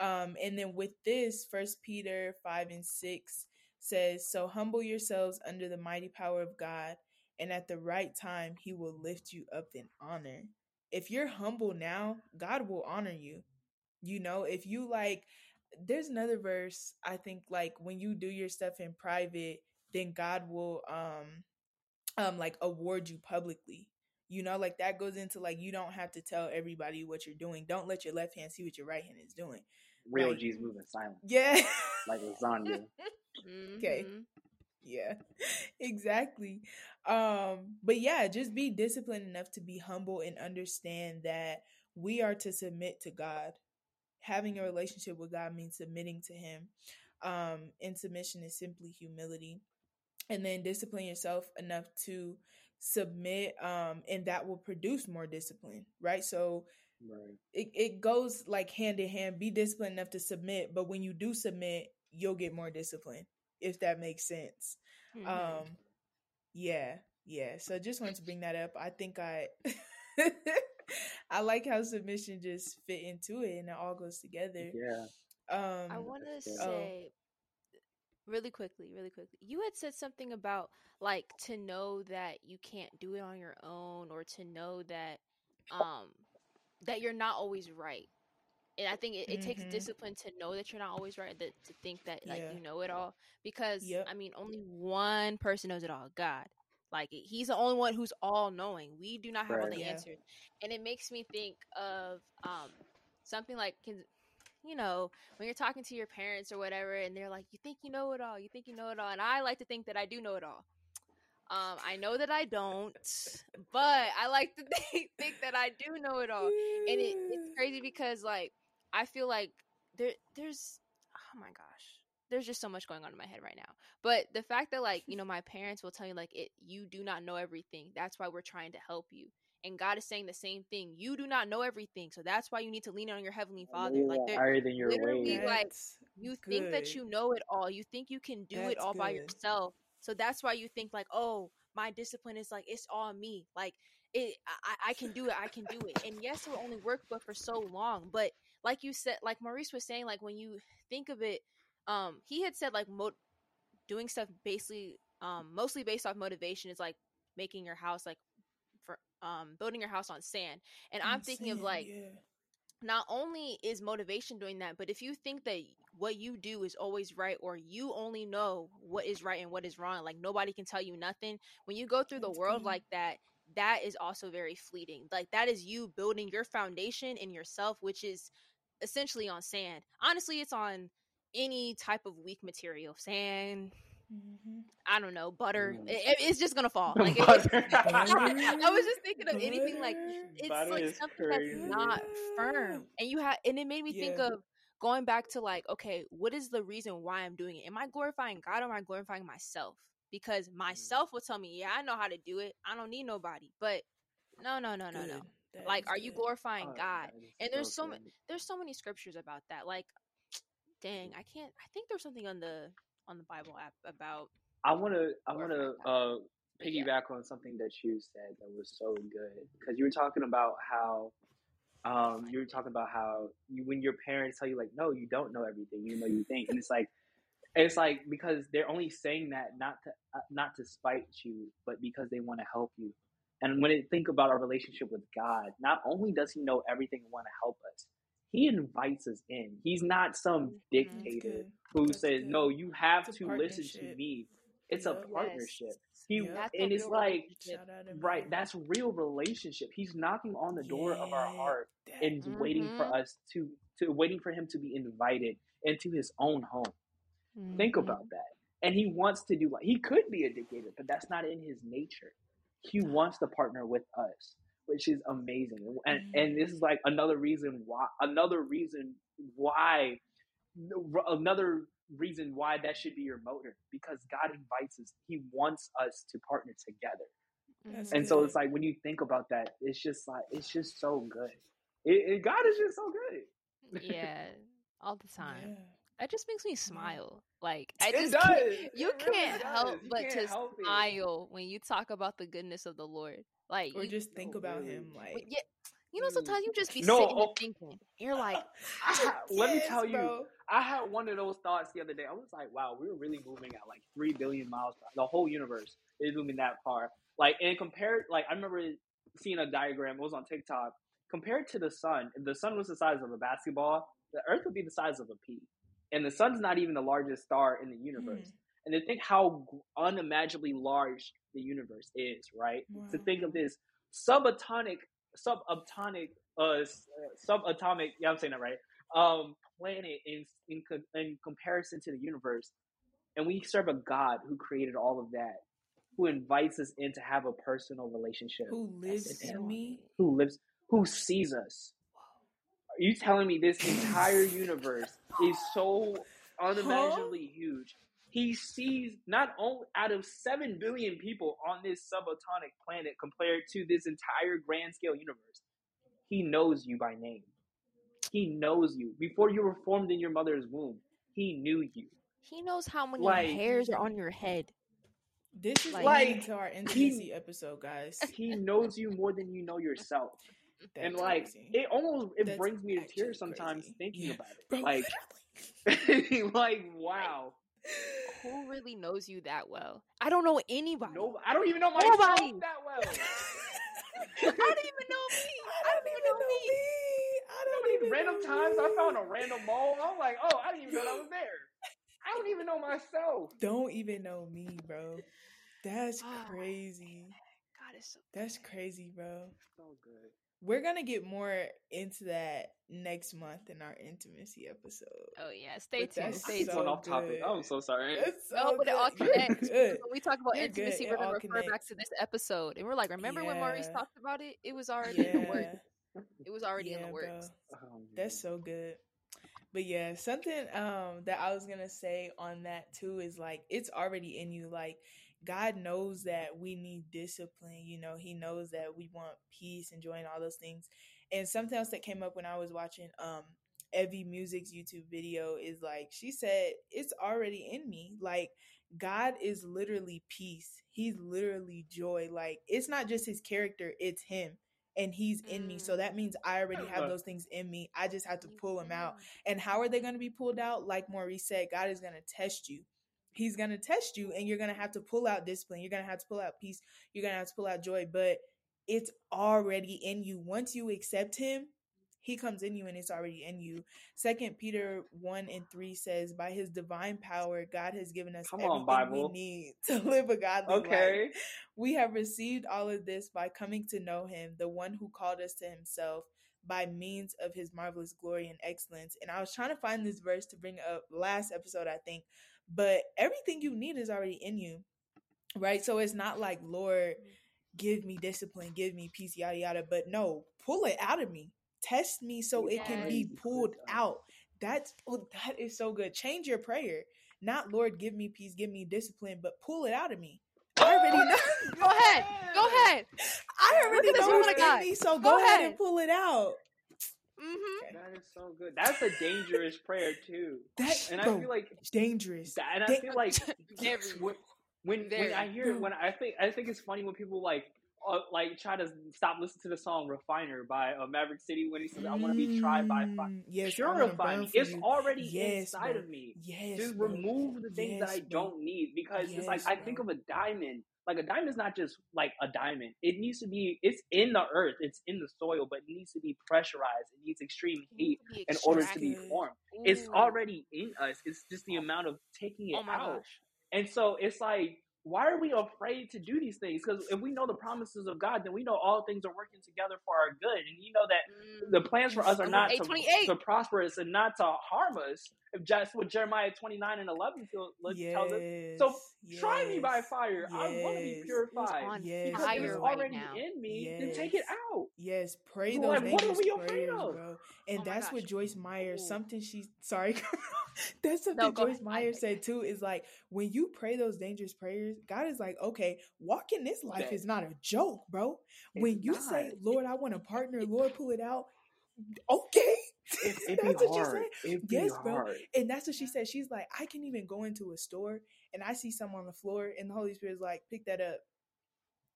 Um and then with this first peter 5 and 6 says so humble yourselves under the mighty power of god and at the right time he will lift you up in honor. If you're humble now god will honor you. You know if you like there's another verse i think like when you do your stuff in private then god will um um like award you publicly. You know like that goes into like you don't have to tell everybody what you're doing. Don't let your left hand see what your right hand is doing. Real like- G's moving silent, yeah. Like lasagna. [LAUGHS] Okay. Yeah [LAUGHS] exactly. Um but yeah just be disciplined enough to be humble and understand that we are to submit to god. Having a relationship with god means submitting to him. Um and submission is simply humility. And then discipline yourself enough to submit um and that will produce more discipline right? So Right. it, it goes like hand in hand. Be disciplined enough to submit, but when you do submit, you'll get more discipline, if that makes sense. Mhm. Um yeah, yeah. So just wanted to bring that up. I think I [LAUGHS] I like how submission just fit into it and it all goes together. Yeah. Um I want to. Oh. say really quickly, really quickly. You had said something about like to know that you can't do it on your own or to know that um that you're not always right. And I think it, it takes Mhm. discipline to know that you're not always right, that to think that like Yeah. you know it all because Yep. I mean only one person knows it all, God. Like he's the only one who's all knowing. We do not have all the Yeah. answers. And it makes me think of um something like can you know, when you're talking to your parents or whatever, and they're like, "You think you know it all? You think you know it all?" And I like to think that I do know it all. Um, I know that I don't, but I like to [LAUGHS] think, think that I do know it all. And it, it's crazy because like I feel like there there's oh my gosh, there's just so much going on in my head right now. But the fact that like you know [LAUGHS] my parents will tell you like it you do not know everything. That's why we're trying to help you. And God is saying the same thing. You do not know everything, so that's why you need to lean on your heavenly Father. Like there, higher than your literally, ways. like, That's you think that you know it all you think you can do it That's all by yourself so that's why you think like oh my discipline is like it's all me like it I, I can do it i can do it and yes it will only work but for so long but like you said like maurice was saying like when you think of it um he had said like mo- doing stuff basically um mostly based off motivation is like making your house like for um building your house on sand and i'm I'm thinking of like yeah. not only is motivation doing that, but if you think that what you do is always right or you only know what is right and what is wrong, like nobody can tell you nothing, when you go through the world like that, that is also very fleeting. Like that is you building your foundation in yourself, which is essentially on sand. Honestly, it's on any type of weak material, sand, Mhm. I don't know, butter. Mm. It- it- it's just gonna fall. [LAUGHS] Like it- Butter. [LAUGHS] I was just thinking of anything like it's Butter like something crazy. that's not firm, and you have, and it made me think of going back to like, okay, what is the reason why I'm doing it? Am I glorifying God or am I glorifying myself? Because Mm. myself will tell me, yeah, I know how to do it. I don't need nobody. But no, no, no, no, no. That Like, are you glorifying Oh, God? And there's so many, there's so many scriptures about that. Like, dang, I can't. I think there's something on the on the Bible app about. I want to I want to uh, yeah. piggyback on something that you said that was so good because you were talking about how um, you were talking about how you, when your parents tell you like no you don't know everything you know you think and it's like it's like because they're only saying that not to uh, not to spite you but because they want to help you. And when I think about our relationship with God not only does he know everything and want to help us he invites us in. He's not some Mhm. Dictator who That's says good. no you have It's to listen to me. It's a partnership. He Yep. And it's like relationship. Shout out to right that's real relationship. He's knocking on the door of our Yeah, heart and waiting for Mhm. us to to waiting for him to be invited into his own home think Mhm. about that. And he wants to do like he could be a dictator but that's not in his nature. He wants to partner with us which is amazing. And and this is like another reason why another reason why another reason why that should be your motor because god invites us he wants us to partner together. That's and so it's like when you think about that it's just like it's just so good. It, it god is just so good. Yeah, all the [LAUGHS] time. Yeah. That just makes me mm-hmm. smile. Like I it just does. Can't, you really can't help does. You but can't to help it. smile when you talk about the goodness of the Lord. Like Or you, just think No, about really. him like yeah, you know, sometimes you just be No, sitting oh. thinking. You're like, [LAUGHS] I ha- [LAUGHS] let me Yes, tell you. I had one of those thoughts the other day. I was like, wow, we were really moving at like three billion miles per The whole universe is moving that far. Like, and compared, like, I remember seeing a diagram. It was on TikTok. Compared to the sun, if the sun was the size of a basketball, the Earth would be the size of a pea. And the sun's not even the largest star in the universe. Hmm. And to think how unimaginably large the universe is, right? To think of this subatomic, subatomic, uh, uh, subatomic. Yeah, I'm saying that right. Um, planet in in in comparison to the universe, and we serve a God who created all of that, who invites us in to have a personal relationship, Who lives in me? who lives, who sees us. Are you telling me this entire [LAUGHS] universe is so unimaginably huge? He sees not only out of seven billion people on this subatomic planet compared to this entire grand scale universe. He knows you by name. He knows you before you were formed in your mother's womb. He knew you. He knows how many Like- hairs are on your head. This is Like- leading to our intimacy episode, guys. He knows you more than you know yourself. And like crazy. it almost it That's brings me to tears sometimes crazy. thinking Yeah. about it. Bro, [LAUGHS] like like wow. Who really knows you that well? I don't know anybody. No, I don't even know myself Nobody. that [LAUGHS] well. I don't even know me. [LAUGHS] I don't even know me. I don't How even random know times I found a random mole. I'm like, oh, I didn't even know that was there. I don't even know myself. Don't even know me, bro. That's Oh crazy. God, it's so That's crazy, bro. So good. We're gonna get more into that next month in our intimacy episode. Oh yeah, stay But tuned. that's Stay so tuned. Going off topic. good. I'm so sorry. It's No, so but it all connects. When we talk about You're intimacy, It we're gonna all refer back to this episode, and we're like, remember when Maurice talked about it? It was already in the Yeah, works. It was already in the bro. works. Um, That's so good. But yeah, something um that I was gonna say on that too is like it's already in you. Like God knows that we need discipline. You know, He knows that we want peace and joy and all those things. And something else that came up when I was watching um Evie Music's YouTube video is like she said it's already in me. Like God is literally peace. He's literally joy. Like it's not just his character, it's him. And he's in me. So that means I already have Uh. those things in me. I just have to pull them out. And how are they going to be pulled out? Like Maurice said, God is going to test you. He's going to test you, and you're going to have to pull out discipline. You're going to have to pull out peace. You're going to have to pull out joy. But it's already in you. Once you accept Him, He comes in you, and it's already in you. Second Peter one and three says, "By His divine power, God has given us Come everything on, we need [LAUGHS] to live a godly life." Okay. We have received all of this by coming to know him, the one who called us to himself by means of his marvelous glory and excellence. And I was trying to find this verse to bring up last episode, I think, but everything you need is already in you, right? So it's not like, Lord, mm-hmm. give me discipline, give me peace, yada, yada, but no, pull it out of me. Test me so it can be pulled out. That's oh, that is so good. Change your prayer. Not Lord, give me peace, give me discipline, but pull it out of me. I already know. Go ahead. Go ahead. [LAUGHS] I already at this know woman it's of in me, so Go go, ahead. ahead. and pull it out. Mm-hmm. That is so good. That's a dangerous prayer too. That And I bro, feel like it's dangerous. that, and I Da- feel like [LAUGHS] [LAUGHS] when when, when I hear it when I think I think it's funny when people like uh, like try to stop listening to the song "Refiner" by uh, Maverick City when he says, "I want to be tried by fire." Mm, Yes, I Purify me. It's you. already Yes, inside bro. of me. Yes, Just bro. remove the things that I bro. don't need because it's like Yes, I think of a diamond. Like a diamond is not just like a diamond. It needs to be. It's in the earth. It's in the soil, but it needs to be pressurized. It needs extreme heat in order to be formed. It's already in us. It's just the amount of taking it Oh out. gosh. And so it's like, why are we afraid to do these things? Because if we know the promises of God, then we know all things are working together for our good. And you know that mm, the plans for us are not to, 828. to prosper us and not to harm us. If just what Jeremiah 29 and 11 feel, Yes, tells us. So try me by yes, fire. I want to be purified. on Yes, Because if fire it's bro. right already in me, then take it out. Yes, pray So, those like, what are dangerous we afraid prayers, of? bro. And Oh my that's what. Joyce Meyer. Ooh. Something she sorry, [LAUGHS] [LAUGHS] that's something No, Joyce ahead. Meyer said too. Is like when you pray those dangerous prayers, God is like, okay, walking this life is not a joke, bro. When It's you say. Lord, I want a [LAUGHS] partner, Lord, pull it out. Okay, It, [LAUGHS] it That's what she hard. said. It be Yes, bro. hard. And that's what she said. She's like, I can even go into a store and I see someone on the floor, and the Holy Spirit's like, pick that up.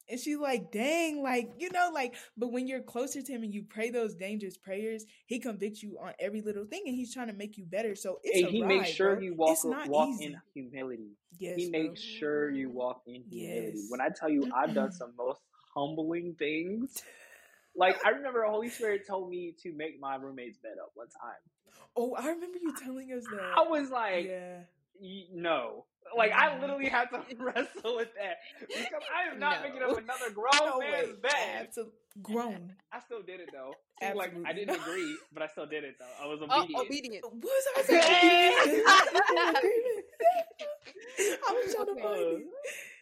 And she's like, dang, like, you know, like, but when you're closer to him and you pray those dangerous prayers, he convicts you on every little thing and he's trying to make you better. So it's And a he ride, makes sure bro. you walk walk easy. in humility. Yes, he bro. makes sure you walk in humility. Yes. When I tell you I've done some most humbling things, like I remember Holy Spirit told me to make my roommate's bed up one time. Oh, I remember you telling us that. I was like, yeah. y- no. Like I Mhm. literally had to [LAUGHS] wrestle with that because I am not No. making up another [LAUGHS] grown No man's way. bed. Absol- grown. I still did it though. See, like I didn't agree, but I still did it though. I was Oh, obedient. obedient. What was [LAUGHS] I saying? I was trying to find it.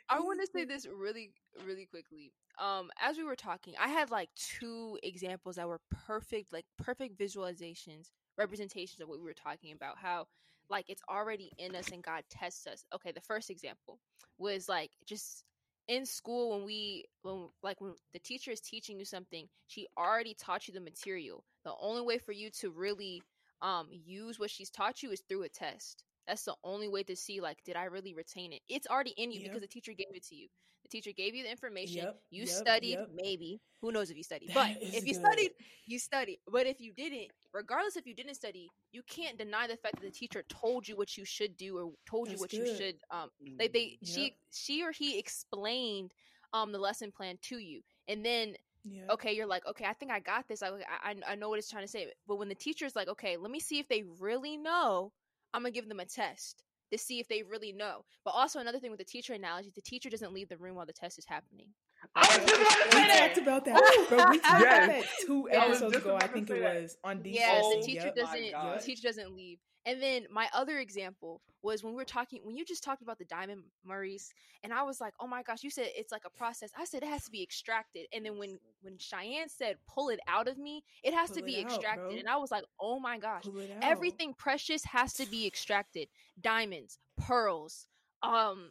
I want to say this really, really quickly. Um, as we were talking, I had like two examples that were perfect, like perfect visualizations, representations of what we were talking about. How like it's already in us and God tests us. Okay, the first example was like just in school when we when like when the teacher is teaching you something, she already taught you the material. The only way for you to really um use what she's taught you is through a test. That's the only way to see like did I really retain it? It's already in you Yep. because the teacher gave it to you. Teacher gave you the information. Yep, you yep, studied, yep. maybe. Who knows if you studied? That but if you good. studied, you studied. But if you didn't, regardless if you didn't study, you can't deny the fact that the teacher told you what you should do or told you That's what you should um they they she she or he explained um the lesson plan to you. And then Yeah. okay, you're like, okay, I think I got this. I, I I know what it's trying to say. But when the teacher's like, okay, let me see if they really know, I'm gonna give them a test to see if they really know. But also another thing with the teacher analogy, the teacher doesn't leave the room while the test is happening. I was just about to We say that. talked about that, bro. We talked Yes. about that two I episodes just ago. I think it that. was on DC. Yeah, Oh the teacher my doesn't. The teacher doesn't leave. And then my other example was when we were talking when you just talked about the diamond Maurice, and I was like, oh my gosh, you said it's like a process. I said it has to be extracted, and then when when Cheyenne said pull it out of me, it has to Pull be it out, extracted, bro. and I was like, oh my gosh, Pull it out. everything precious has to be extracted diamonds pearls um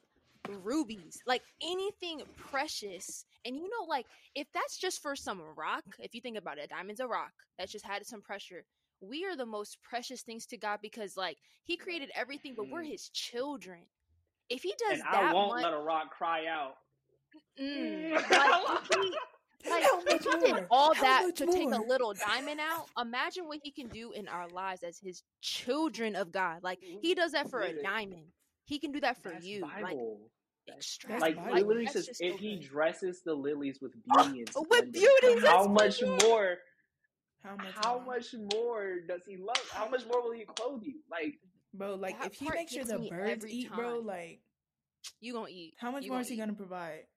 rubies like anything precious and you know like if that's just for some rock if you think about it a diamond's a rock that just had some pressure we are the most precious things to god because like he created everything but we're Mm. his children if he does And that I won't much let a rock cry out. mm, [LAUGHS] like, if he, like if he did all How that much to take a little diamond out, imagine what he can do in our lives as his children of God. Like he does that for a diamond. He can do that for That's you. Like Bible. extract. like Bible. it literally that's says, if so he good. dresses the lilies with beauty and with splendor, beauty, how much my more? How much? How more? much more does he love? How much more will he clothe you? Like bro? Like if he makes sure gets the birds every eat, bro. Like you gonna eat. how much You more is he eat. gonna provide?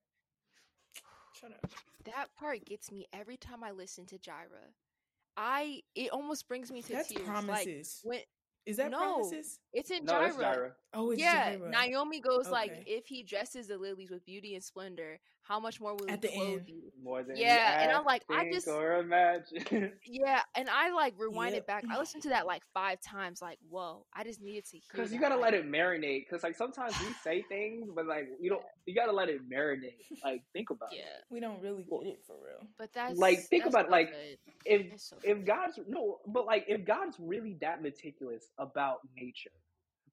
Shut up. That part gets me every time I listen to Jireh. I it almost brings me to That's tears. promises. Like when Is that No. promises? It's in no, Jireh. it's Jireh. Oh, it's yeah, Jireh. Naomi goes like, if he dresses the lilies with beauty and splendor, how much more will At he the clothe end. you? More than Yeah, and I'm like, I think, just- or imagine. [LAUGHS] Yeah, and I like rewind Yep. it back. I listened to that like five times. Like, whoa, I just needed to hear. Because you gotta like, let it marinate. Because like sometimes we say things, but like you don't. [SIGHS] You gotta let it marinate. Like think about Yeah, it. We don't really get it for real. but that's Like, think that's about, so like, good. If so if good. God's no, but like if God's really that meticulous about nature,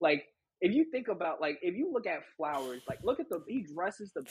like if you think about like if you look at flowers, like look at the he dresses the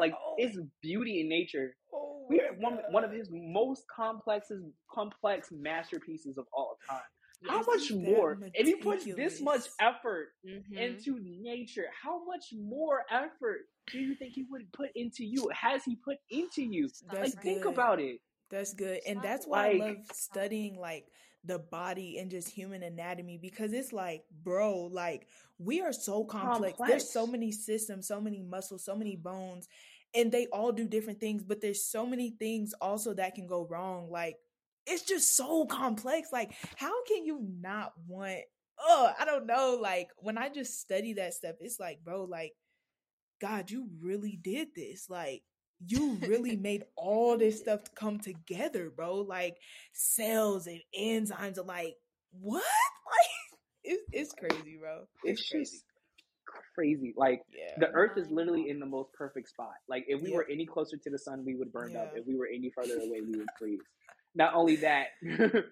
like Oh. it's beauty in nature. Oh, We are one one of his most complex complex masterpieces of all time. How much more if he puts this much effort Mhm. into nature, how much more effort do you think he would put into you? Has he put into you? That's Like think about it. That's good. And that's why like- I love studying like the body and just human anatomy because it's like, bro, like we are so complex. There's so many systems, so many muscles, so many bones, and they all do different things, but there's so many things also that can go wrong. Like it's just so complex. Like how can you not want oh, I don't know, like when I just study that stuff, it's like, bro, like God, you really did this. Like you really [LAUGHS] made all this stuff come together, bro. Like cells and enzymes are like, what? [LAUGHS] Like it's it's crazy, bro. It's crazy. just crazy. Like yeah. the Earth is literally in the most perfect spot. Like if we Yeah. were any closer to the sun, we would burn up. If we were any further away, we would freeze. Not only that, [LAUGHS]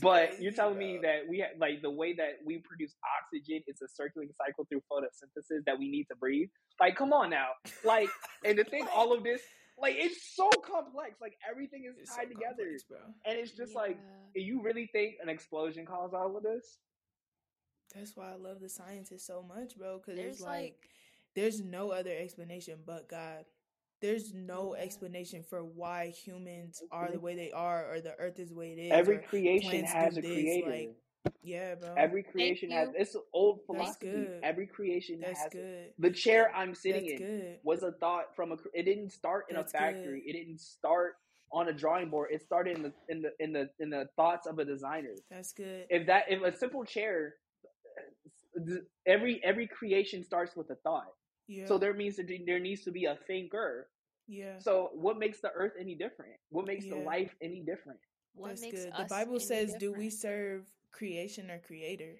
but you're telling me that we have like the way that we produce oxygen is a circulating cycle through photosynthesis that we need to breathe. Like, come on now. Like, [LAUGHS] and to think all of this, like, it's so complex. Like everything is It's so tied together, complex, bro. and it's just like, Yeah. do you really think an explosion caused all of this? That's why I love the scientists so much, bro. Because There's it's like, like there's no other explanation but God. There's no explanation for why humans are the mm-hmm. way they are, or the Earth is the way it is. Every creation has a this, creator. like, yeah, bro. Every creation has you. it's old That's philosophy. good. Every creation That's has good. the chair I'm sitting That's in good. was a thought from a. It didn't start in That's a factory. good. It didn't start on a drawing board. It started in the in the in the in the thoughts of a designer. That's good. If that if a simple chair, uh, every every creation starts with a thought. Yeah. So there means that there needs to be a thinker. yeah. So what makes the earth any different? What makes the life any different? what That's makes good. The Bible any says, "Do we serve creation or creator?"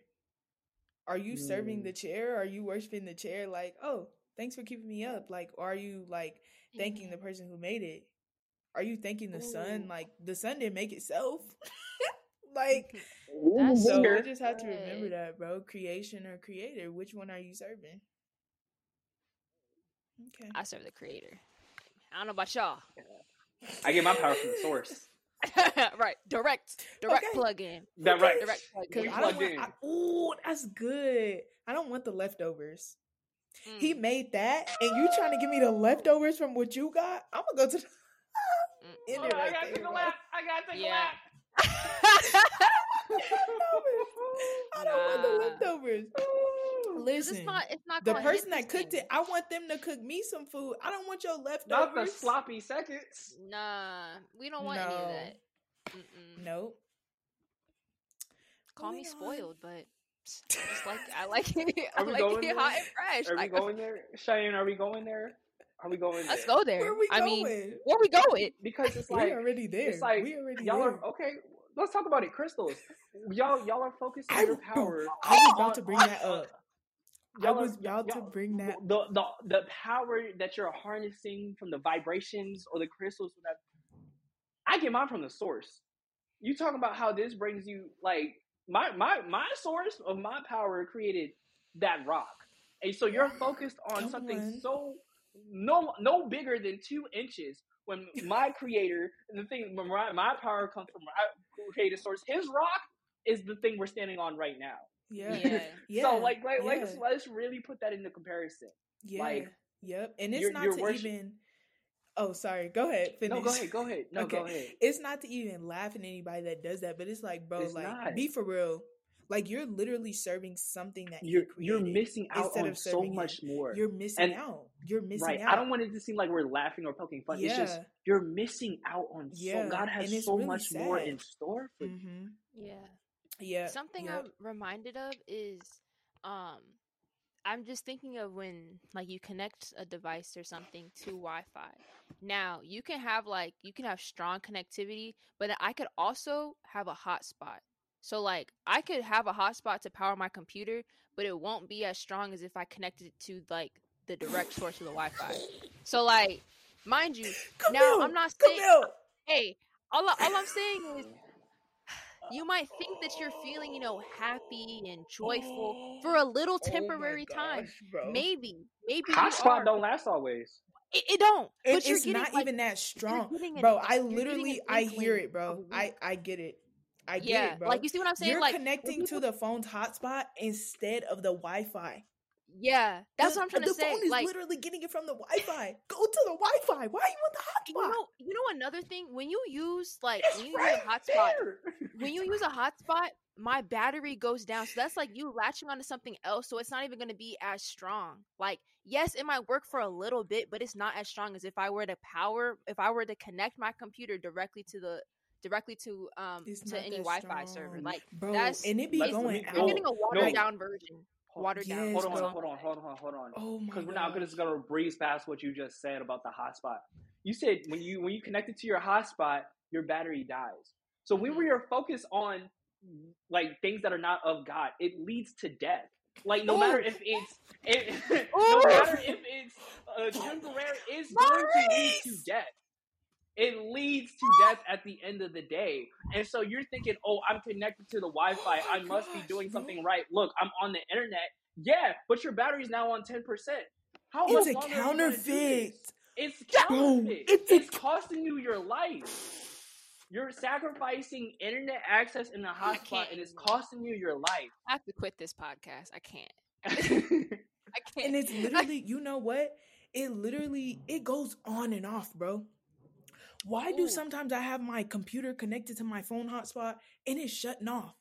Are you serving Mm. the chair? Or are you worshiping the chair? Like, oh, thanks for keeping me up. Like, are you like thanking the person who made it? Are you thanking the sun? Like, the sun didn't make itself. [LAUGHS] like, [LAUGHS] That's so Here. I just have to remember that, bro. Creation or creator? Which one are you serving? Okay. I serve the creator. I don't know about y'all. I get my power from the source. [LAUGHS] right, direct, direct Okay. plug in, That right. direct plug in. You I don't want. I, ooh, that's good. I don't want the leftovers. Mm. He made that, and you trying to give me the leftovers from what you got? I'm gonna go to. The- Mm. [LAUGHS] End Hold it on, I gotta there, take a bro. lap. I gotta take Yeah. a lap. [LAUGHS] I don't want the Nah. leftovers. 'Cause Listen, it's not. It's not the person that cooked same. it, I want them to cook me some food. I don't want your leftovers. Not the sloppy seconds. Nah, we don't want any of that. Mm-mm. Nope. Call me Moving on. spoiled, but I just like I like it. I like [LAUGHS] going it there? hot and fresh. Are we Like, [LAUGHS] going there, Cheyenne? Are we going there? Are we going? Let's go there. Where we I going? mean, where we going? Because it's [LAUGHS] we like already there. it's like we already y'all there. are okay. Let's talk about it. Crystals, y'all y'all are focusing I, your power. I was about to bring that up. I Y'all was about to bring that. the the the power that you're harnessing from the vibrations or the crystals. Whatever. I get mine from the source. You talk about how this brings you like my my my source of my power created that rock, and so you're focused [SIGHS] on something so no no bigger than two inches. When my creator, and the thing, my, my power comes from my creative source, his rock is the thing we're standing on right now. Yeah. Yeah. [LAUGHS] Yeah. so like, like, yeah. let's let's really put that into comparison. Yeah. like, yep. And it's you're- not you're to worship- even. Oh, sorry. Go ahead. Finish. No, go ahead, go ahead. [LAUGHS] No, go Okay. ahead. It's not to even laugh at anybody that does that, but it's like, bro, It's like, not. be for real. Like, you're literally serving something that You're he you're missing out on of so serving much more. You're missing And- out. You're missing right. out. I don't want it to seem like we're laughing or poking fun. It's just Yeah. you're missing out on Yeah, so God has so really much more in store for you. Mm-hmm. Yeah. Yeah. Something yep. I'm reminded of is um I'm just thinking of when like you connect a device or something to Wi-Fi. Now, you can have like you can have strong connectivity, but I could also have a hotspot. So like I could have a hotspot to power my computer, but it won't be as strong as if I connected it to like the direct source of the Wi-Fi. So like mind you, Come now. I'm not saying out. hey, all, all I'm saying is you might think that you're feeling, you know, happy and joyful for mm. a little Oh my temporary time. bro. Maybe, maybe you Hotspot are. don't last always. It, it don't. It- but you're it's getting not like, even that strong, getting an- bro. I literally, I hear it, bro. of a I week. I get it. I get yeah, it, bro. like you see what I'm saying? You're like connecting people- to the phone's hotspot instead of the Wi-Fi. Yeah, that's The- what I'm trying to say. The phone is Like literally getting it from the Wi-Fi. Go to the Wi-Fi. Why are you on the you hotspot? know, you know another thing when you use like It's when you right use a hotspot, there. when you use a hotspot, my battery goes down. So that's like you latching onto something else. So it's not even going to be as strong. Like, yes, it might work for a little bit, but it's not as strong as if I were to power, if I were to connect my computer directly to the directly to um It's to any Wi-Fi server. Like, bro, that's- and it be Let's- going let me- out. you're getting a no. watered down version. Watered down. Hold on, hold on, hold on, hold on. Oh my Because we're not god. just gonna breeze past what you just said about the hotspot. You said when you when you connect it to your hotspot, your battery dies. So when we are focused on like things that are not of God, it leads to death. Like no matter Ooh. if it's it, Ooh. [LAUGHS] no matter if it's uh, temporary, it's going to lead to death. It leads to death at the end of the day. And so you're thinking, oh, I'm connected to the Wi Fi. Oh I must be doing something right. Look, I'm on the internet. Yeah, but your battery's now on 10%. How It's a longer are you gonna do counterfeit. It's counterfeit. it's It's, a- costing you your life. You're sacrificing internet access in the hotspot, and it's costing you your life. I have to quit this podcast. I can't. [LAUGHS] I can't. And it's literally, you know what? It literally it goes on and off, bro. Why do sometimes I have my computer connected to my phone hotspot and it's shutting off?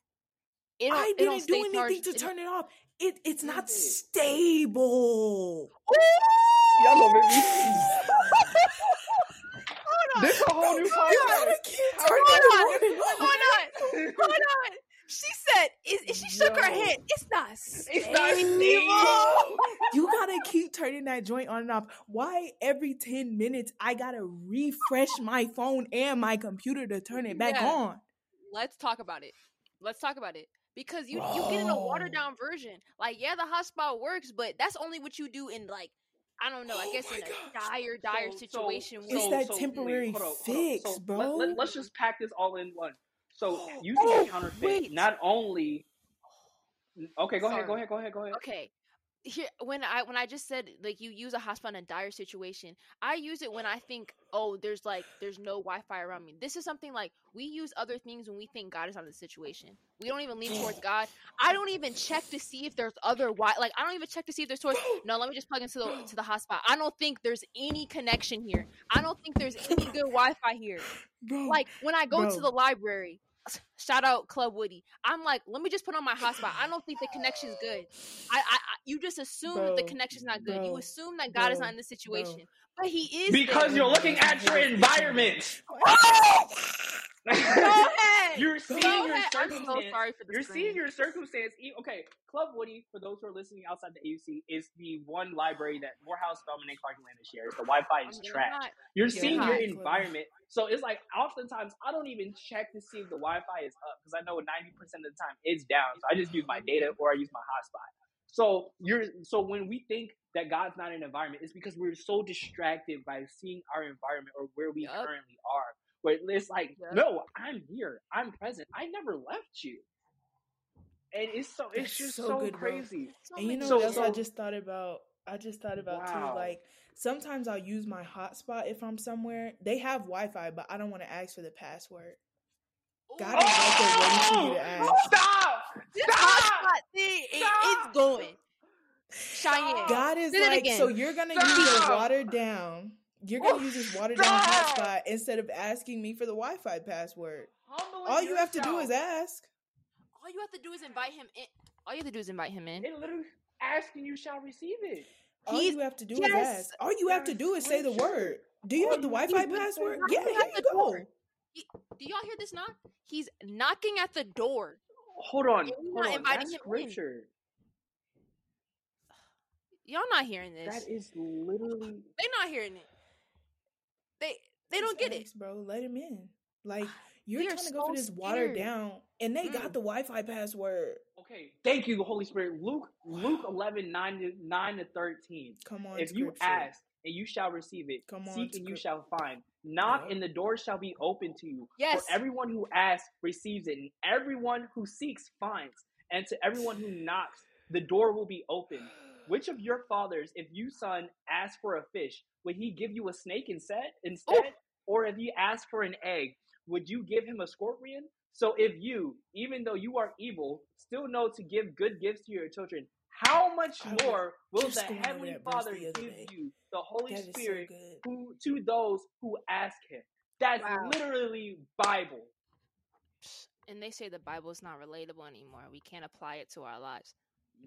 It don't- I didn't do anything charged- to turn it off. It it's not did. stable. Y'all gonna make me. [LAUGHS] This a whole new You gotta podcast. keep How turning are it you- on. Hold on. Hold on. She said, is, she shook her head. It's not It's not stable." stable. You gotta keep turning that joint on and off. Why every 10 minutes I gotta refresh my phone and my computer to turn it back Yeah. on? Let's talk about it. Let's talk about it. Because you you get in a watered down version. Like, yeah, the hotspot works, but that's only what you do in like I don't know. I Oh guess my in a gosh. dire, dire So- so- situation. It's where- that wait, temporary hold on, hold on. fix, So bro. Let, us just pack this all in one. So [GASPS] using oh, a counterfeit, wait. not only. Okay, go ahead, go ahead, go ahead, go ahead. okay here when i when i just said like you use a hotspot in a dire situation i use it when i think oh there's like there's no wi-fi around me this is something like we use other things when we think god is on the situation we don't even lean towards [GASPS] god i don't even check to see if there's other wi like i don't even check to see if there's source [GASPS] no let me just plug into the to the hotspot i don't think there's any connection here i don't think there's any good [LAUGHS] wi-fi here bro. like when I go to the library, shout out Club Woody. I'm like, let me just put on my hotspot. I don't think the connection's good. I, I, I you just assume that the connection's not good. you assume that God is not in this bro. situation, but He is. Because there. you're looking at your environment. Go [LAUGHS] ahead. You're Go seeing your ahead. I'm so circumstance. sorry for the You're screen. seeing your circumstance. Okay, Club Woody, for those who are listening outside the AUC, is the one library that Morehouse, Spelman, and Clark Atlanta shares. The Wi-Fi I'm is um, getting trash. hot. You're You're seeing your hot. environment. So it's like oftentimes I don't even check to see if the Wi-Fi is up because I know 90% of the time it's down. So I just use my data or I use my hotspot. So you're so when we think that God's not in an environment, it's because we're so distracted by seeing our environment or where we Yup. currently are. Where it's like, Yup. no, I'm here. I'm present. I never left you. And it's so it's That's just so so, good, crazy. So And you know So- what else I just thought about? I just thought about Wow. too. Like sometimes I'll use my hotspot if I'm somewhere. They have Wi-Fi, but I don't want to ask for the password. God is right there waiting for you to oh! [LAUGHS] ask. Stop! This Stop! hotspot thing, it- it's going. Cheyenne. God is Say it like, so you're gonna use a Stop! watered down. You're gonna oh, use this watered down Stop! hotspot instead of asking me for the Wi-Fi password. Humble All you have to do is ask. All you have to do is invite him in. All you have to do is invite him in. It literally ask and you shall receive it. All He's- you have to do yes. is ask. All you have to do is say the word. Do you All have the you have to Wi-Fi do is say password? Yeah, word. here you the go. door. Do y'all hear this knock? He's knocking at the door. Hold on. We're Hold not on. inviting That's him in. Y'all not hearing this. That is literally They're not hearing it. They they don't Just get it. bro. Let him in. Like you're We trying to go for this watered scared. down, and they Mm. got the Wi-Fi password. Okay. Thank you, Holy Spirit. Luke Luke 11, 9 to, 9 to 13. Come on, if you ask and you shall receive it, Come on, seek and you shall find. Knock Yup. and the door shall be open to you. Yes. For everyone who asks receives it, and everyone who seeks finds. And to everyone who knocks, the door will be open. [GASPS] Which of your fathers, if you son ask for a fish, would he give you a snake instead? Oh! Instead, or if he asked for an egg, would you give him a scorpion? So if you, even though you are evil, still know to give good gifts to your children, how much more will the heavenly Father the give day. you the Holy That is so Spirit good. who to those who ask him? That's Wow. literally Bible. And they say the Bible is not relatable anymore. We can't apply it to our lives.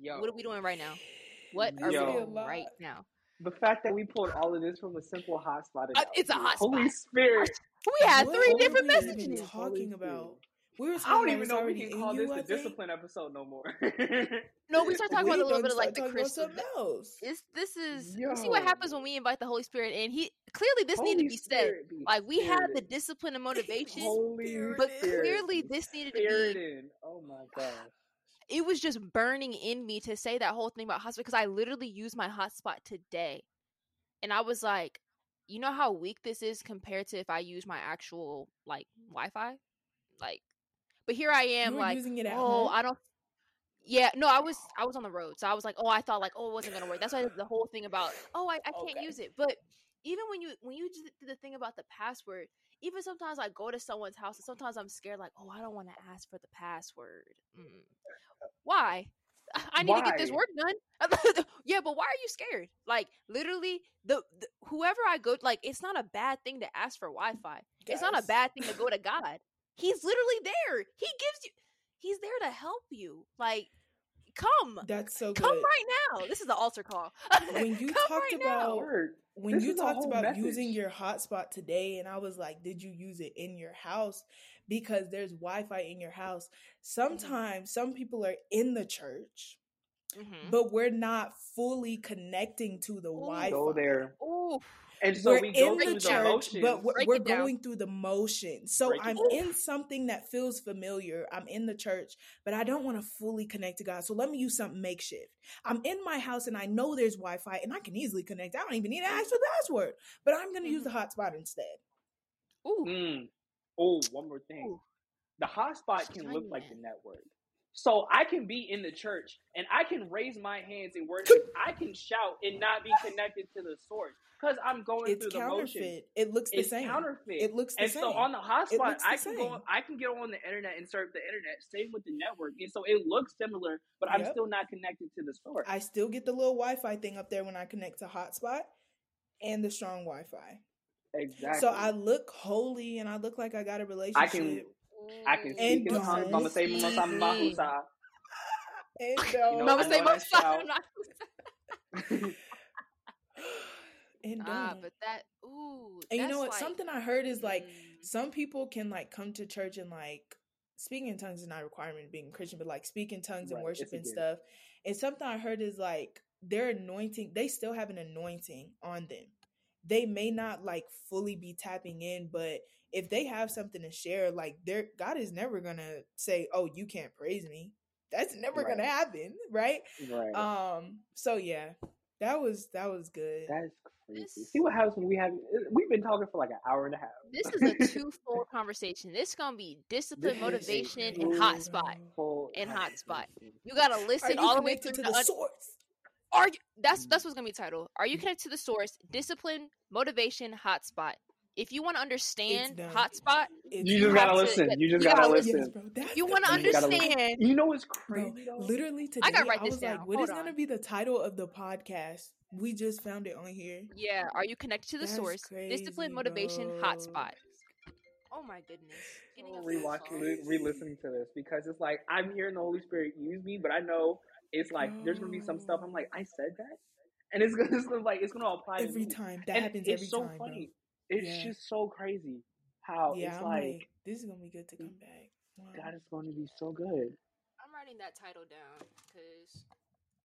Yo, What are we doing right now? What are Yo. we doing right now? The fact that we pulled all of this from a simple hotspot. Uh, it's a hotspot. Holy Spirit. [LAUGHS] We had What three are different we even messages. talking Holy about? We were I don't even know if we can call this I the discipline episode no more. [LAUGHS] No, we start talking about a little bit of like the talking about crystal. something. It's, this is you see what happens when we invite the Holy Spirit in. He clearly this needed to Holy be said. Be Like we had the discipline and [LAUGHS] motivation, Holy but Spirit clearly this needed to be. spirited. Oh my gosh. It was just burning in me to say that whole thing about hotspot because I literally used my hotspot today, and I was like, you know how weak this is compared to if I use my actual like Wi-Fi, like. But here I am, like, using it at oh. I don't. Yeah, no, I was I was on the road, so I was like, oh, I thought like, oh, it wasn't gonna work. That's why the whole thing about, oh, I, I can't Okay. use it. But even when you when you did the thing about the password, even sometimes I go to someone's house and sometimes I'm scared, like, oh, I don't want to ask for the password. Mm. Why? [LAUGHS] I need to get this work done. [LAUGHS] yeah, but why are you scared? Like literally, the, the whoever I go, like, it's not a bad thing to ask for Wi-Fi. It's not a bad thing to go to [LAUGHS] God. He's literally there. He gives you. He's there to help you. Like, come, That's so good. come right now. This is the altar call. When [LAUGHS] you Come talked right about- Word. when This you talked whole about using your hotspot today and i was like did you use it in your house because there's wi-fi in your house sometimes some people are in the church Mhm. but we're not fully connecting to the wi-fi Go there. Ooh, Ooh. And so we're we go in through the the church, motions. but we're, we're going through the motions. So Break I'm in something that feels familiar. I'm in the church, but I don't want to fully connect to God. So let me use something makeshift. I'm in my house and I know there's Wi-Fi and I can easily connect. I don't even need to ask for the password, but I'm going to use the hotspot instead. Ooh. Mm. Oh, one more thing. Ooh. The hotspot can look like the network. So I can be in the church and I can raise my hands and worship. I can shout and not be connected to the source because I'm going It's through the counterfeit. It looks the It's same. counterfeit. It looks the same. and same. so on the hotspot, I can go. I can get on the internet and surf the internet. Same with the network, and so it looks similar, but I'm still not connected to the source. I still get the little Wi-Fi thing up there when I connect to hotspot and the strong Wi-Fi. exactly. So I look holy and I look like I got a relationship. I can. I can Mm. And speak in tongues. don't Mama say, Mama say, Mama see. say. And [LAUGHS] You don't. know, Mama I say, know Mama that say, shout. I'm and don't. Ah, but that ooh. and you know what? like- Something I heard is like Mm. some people can like come to church and like speaking in tongues is not a requirement of being Christian, but like speak in tongues and Right, worship and stuff. And something I heard is like their anointing, they still have an anointing on them. They may not like fully be tapping in, but if they have something to share, like their God is never gonna say, Oh, you can't praise me. That's never gonna happen, right? right. Um, so yeah, that was that was good. That is crazy. This- See what happens when we have. We've been talking for like an hour and a half. This is a twofold [LAUGHS] conversation. This is gonna be discipline, This is a motivation, and two- hotspot. Full And hotspot. conversation. You gotta listen you all the way connected through to the the un- source? Are you? That's Mm. that's what's gonna be titled. Are you connected to the source? Discipline, motivation, hotspot. If you want to understand hotspot, You You just gotta listen. You just gotta gotta listen. Bro. That's you want to You just gotta thing. listen. understand. You know what's Bro, crazy though? literally today, I gotta write I this was down. like, what Hold is gonna be the title of the podcast? We just found it on here. Yeah, are you connected to the That's source? crazy, Discipline, motivation, bro. hotspot. Oh my goodness. Getting I'm up this rewatching, song. re- re-listening to this because it's like I'm hearing the Holy Spirit use me, but I know it's like there's gonna be some stuff I'm like I said that, and it's gonna, [LAUGHS] it's gonna like it's gonna apply Every me. time that and happens, it's every so time, funny. bro. It's Yeah. just so crazy how Yeah, it's I'm like, like, this is gonna be good to come mm, back. Wow. God is going to be so good. I'm writing that title down because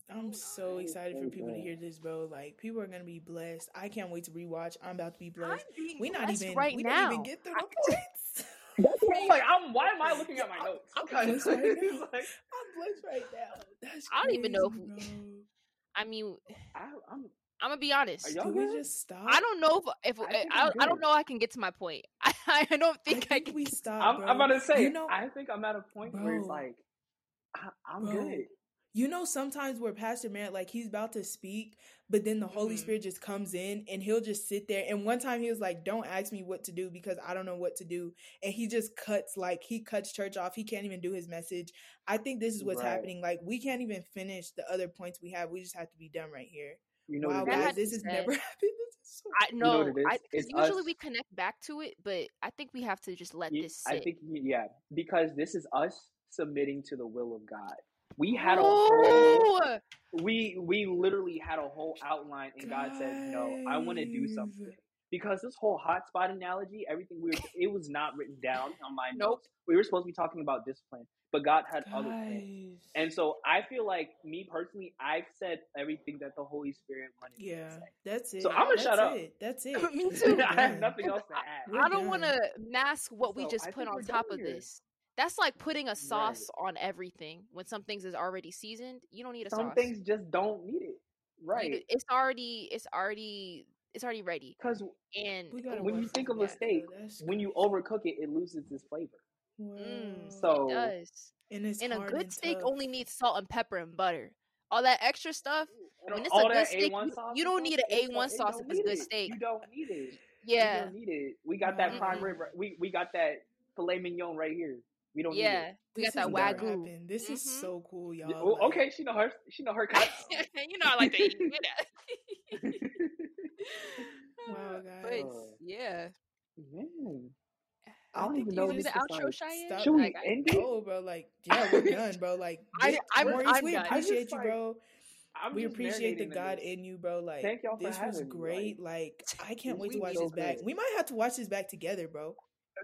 I'm so excited for people to hear this, bro. Like, people are gonna be blessed. I can't wait to rewatch. I'm about to be I'm blessed. being We not blessed even right we now. don't even get through the points. [LAUGHS] [LAUGHS] That's what I'm like. I'm. Why am I looking at my I'm- notes? I'm [LAUGHS] Okay. blessed right now. like, I'm blessed right now. That's I don't even know crazy, if- bro. I mean, I, I'm. I'm gonna be honest. Are y'all Do we just stop? I don't know if, if I I, I, I'm don't good. know I can get to my point. [LAUGHS] I, I don't I think I, think can. we stop. I'm, bro. I'm about to say. you know, I think I'm at a point where it's like, I, I'm Bro. good. You know, sometimes where Pastor Merritt, like he's about to speak, but then the Holy Mhm. Spirit just comes in and he'll just sit there. And one time he was like, Don't ask me what to do because I don't know what to do. And he just cuts, like, he cuts church off. He can't even do his message. I think this is what's Right. happening. Like, we can't even finish the other points we have. We just have to be done right here. You know wow, what guys, this has never [LAUGHS] happened. This is so I You know know. what it is? I, 'cause It's usually us- we connect back to it, but I think we have to just let You- this sit. I think yeah, because this is us submitting to the will of God. We had a whole we we literally had a whole outline and God said, No, I want to do something. Because this whole hotspot analogy, everything we were it was not written down on my Nope. notes. We were supposed to be talking about discipline, but God had other plans. And so I feel like me personally, I've said everything that the Holy Spirit wanted me to yeah, say. that's it. So I'ma That's shut up. It. That's [LAUGHS] it. Me too. [LAUGHS] I have nothing else to add. We're I don't want to mask what we So, just I put on top done of here. this. That's like putting a Right. sauce on everything. When some things is already seasoned, you don't need a sauce. Some sauce. things just don't need it. Right. d- It's already. It's already. It's already ready. Because And when you think this of a steak, though. When you overcook it, it loses its flavor. mm, So- it does. and it's And a good and steak tough. only needs salt and pepper and butter. All that extra stuff. And When it's a good steak, you- you don't need a A1 it sauce if it's need good it. steak. You don't need it. Yeah. You don't need it. We got that prime Mhm. rib. We we got that filet mignon right here. We don't Yeah. need it. We This got that wagyu. This is Mhm. so cool, y'all. Oh, like- okay, she know her. She know her [LAUGHS] cuts. you know I like to eat that. [LAUGHS] [LAUGHS] Wow, guys. Uh, yeah. Man, I I don't think even know Do this the outro, like- Cheyenne? Stop. Should we Like, end it? Oh, bro, like yeah, we're done, bro. Like, I- Dick, I'm- Maurice, I'm we done. Just appreciate you, like, bro. I'm we appreciate the God this. in you, bro. Like, Thank y'all for this was having me, great. Like, I can't wait to watch so this back. good. We might have to watch this back together, bro.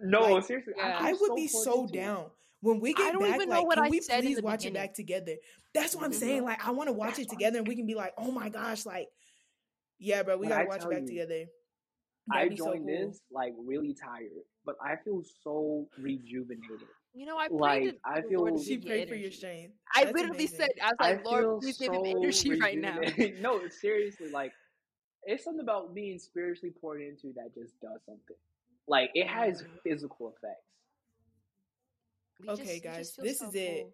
No, Like, seriously, Yeah. I'm I would so be so to it. down when we I get don't back. even know like, what can I we said in please watch beginning. it back together? That's what I'm saying. Mm-hmm. Like, I want to watch That's it together, and we can be like, oh my gosh, like Yeah, bro, we When gotta I watch it back you, together. I That'd be so joined cool. this like really tired, but I feel so rejuvenated. You know, I prayed Like, to I the Lord feel- She give you prayed for your energy. strength. I literally amazing. said, I was I like, Lord, feel please give him energy right now. [LAUGHS] no, [LAUGHS] seriously, like it's something about being spiritually poured into that just does something. Like it has Mhm. physical effects. We Okay, just- guys, this so is it.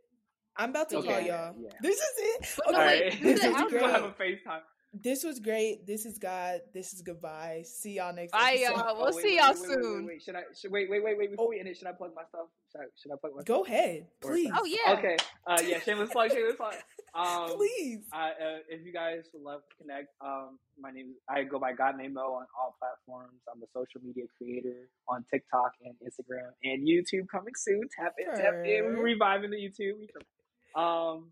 I'm about to Okay, call y'all. yeah. This is it. [LAUGHS] But Okay, no, wait, this is [LAUGHS] outro. have a great. FaceTime. This was great. This is God. This is goodbye. See y'all next Bye, episode. y'all. [LAUGHS] We'll Oh, wait, see wait, y'all wait, wait, wait, soon. Wait, wait, Should I? Should, wait, wait, wait, wait. Before Oh. we end it, should I plug my stuff? Should I? Should I plug my? Go ahead, please. Oh yeah. Okay. Uh, yeah. Shameless plug. Shameless plug. Um, please. I, uh, if you guys would love to connect, um, my name is I go by God Made Mo on all platforms. I'm a social media creator on TikTok and Instagram and YouTube coming soon. Tap in, tap in. We're reviving the YouTube. Um,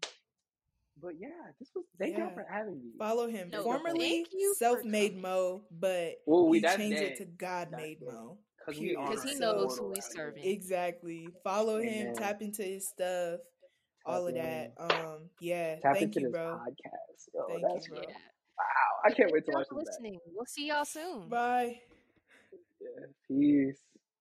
but yeah, this was. Thank y'all for having me. Follow him. No, Formerly thank you for self-made. Mo, but Well, we he that's changed dead. it to God-made That's. Mo. Because we Period. he So- knows who he's serving. Exactly. Follow him. Amen. Tap into his stuff. All of that. Um, yeah. Tap thank you, bro. podcast. Yo, Thank that's you, bro. Yeah. wow. I can't wait to Thank y'all watch for this back. listening. We'll see y'all soon. Bye. Yeah, peace.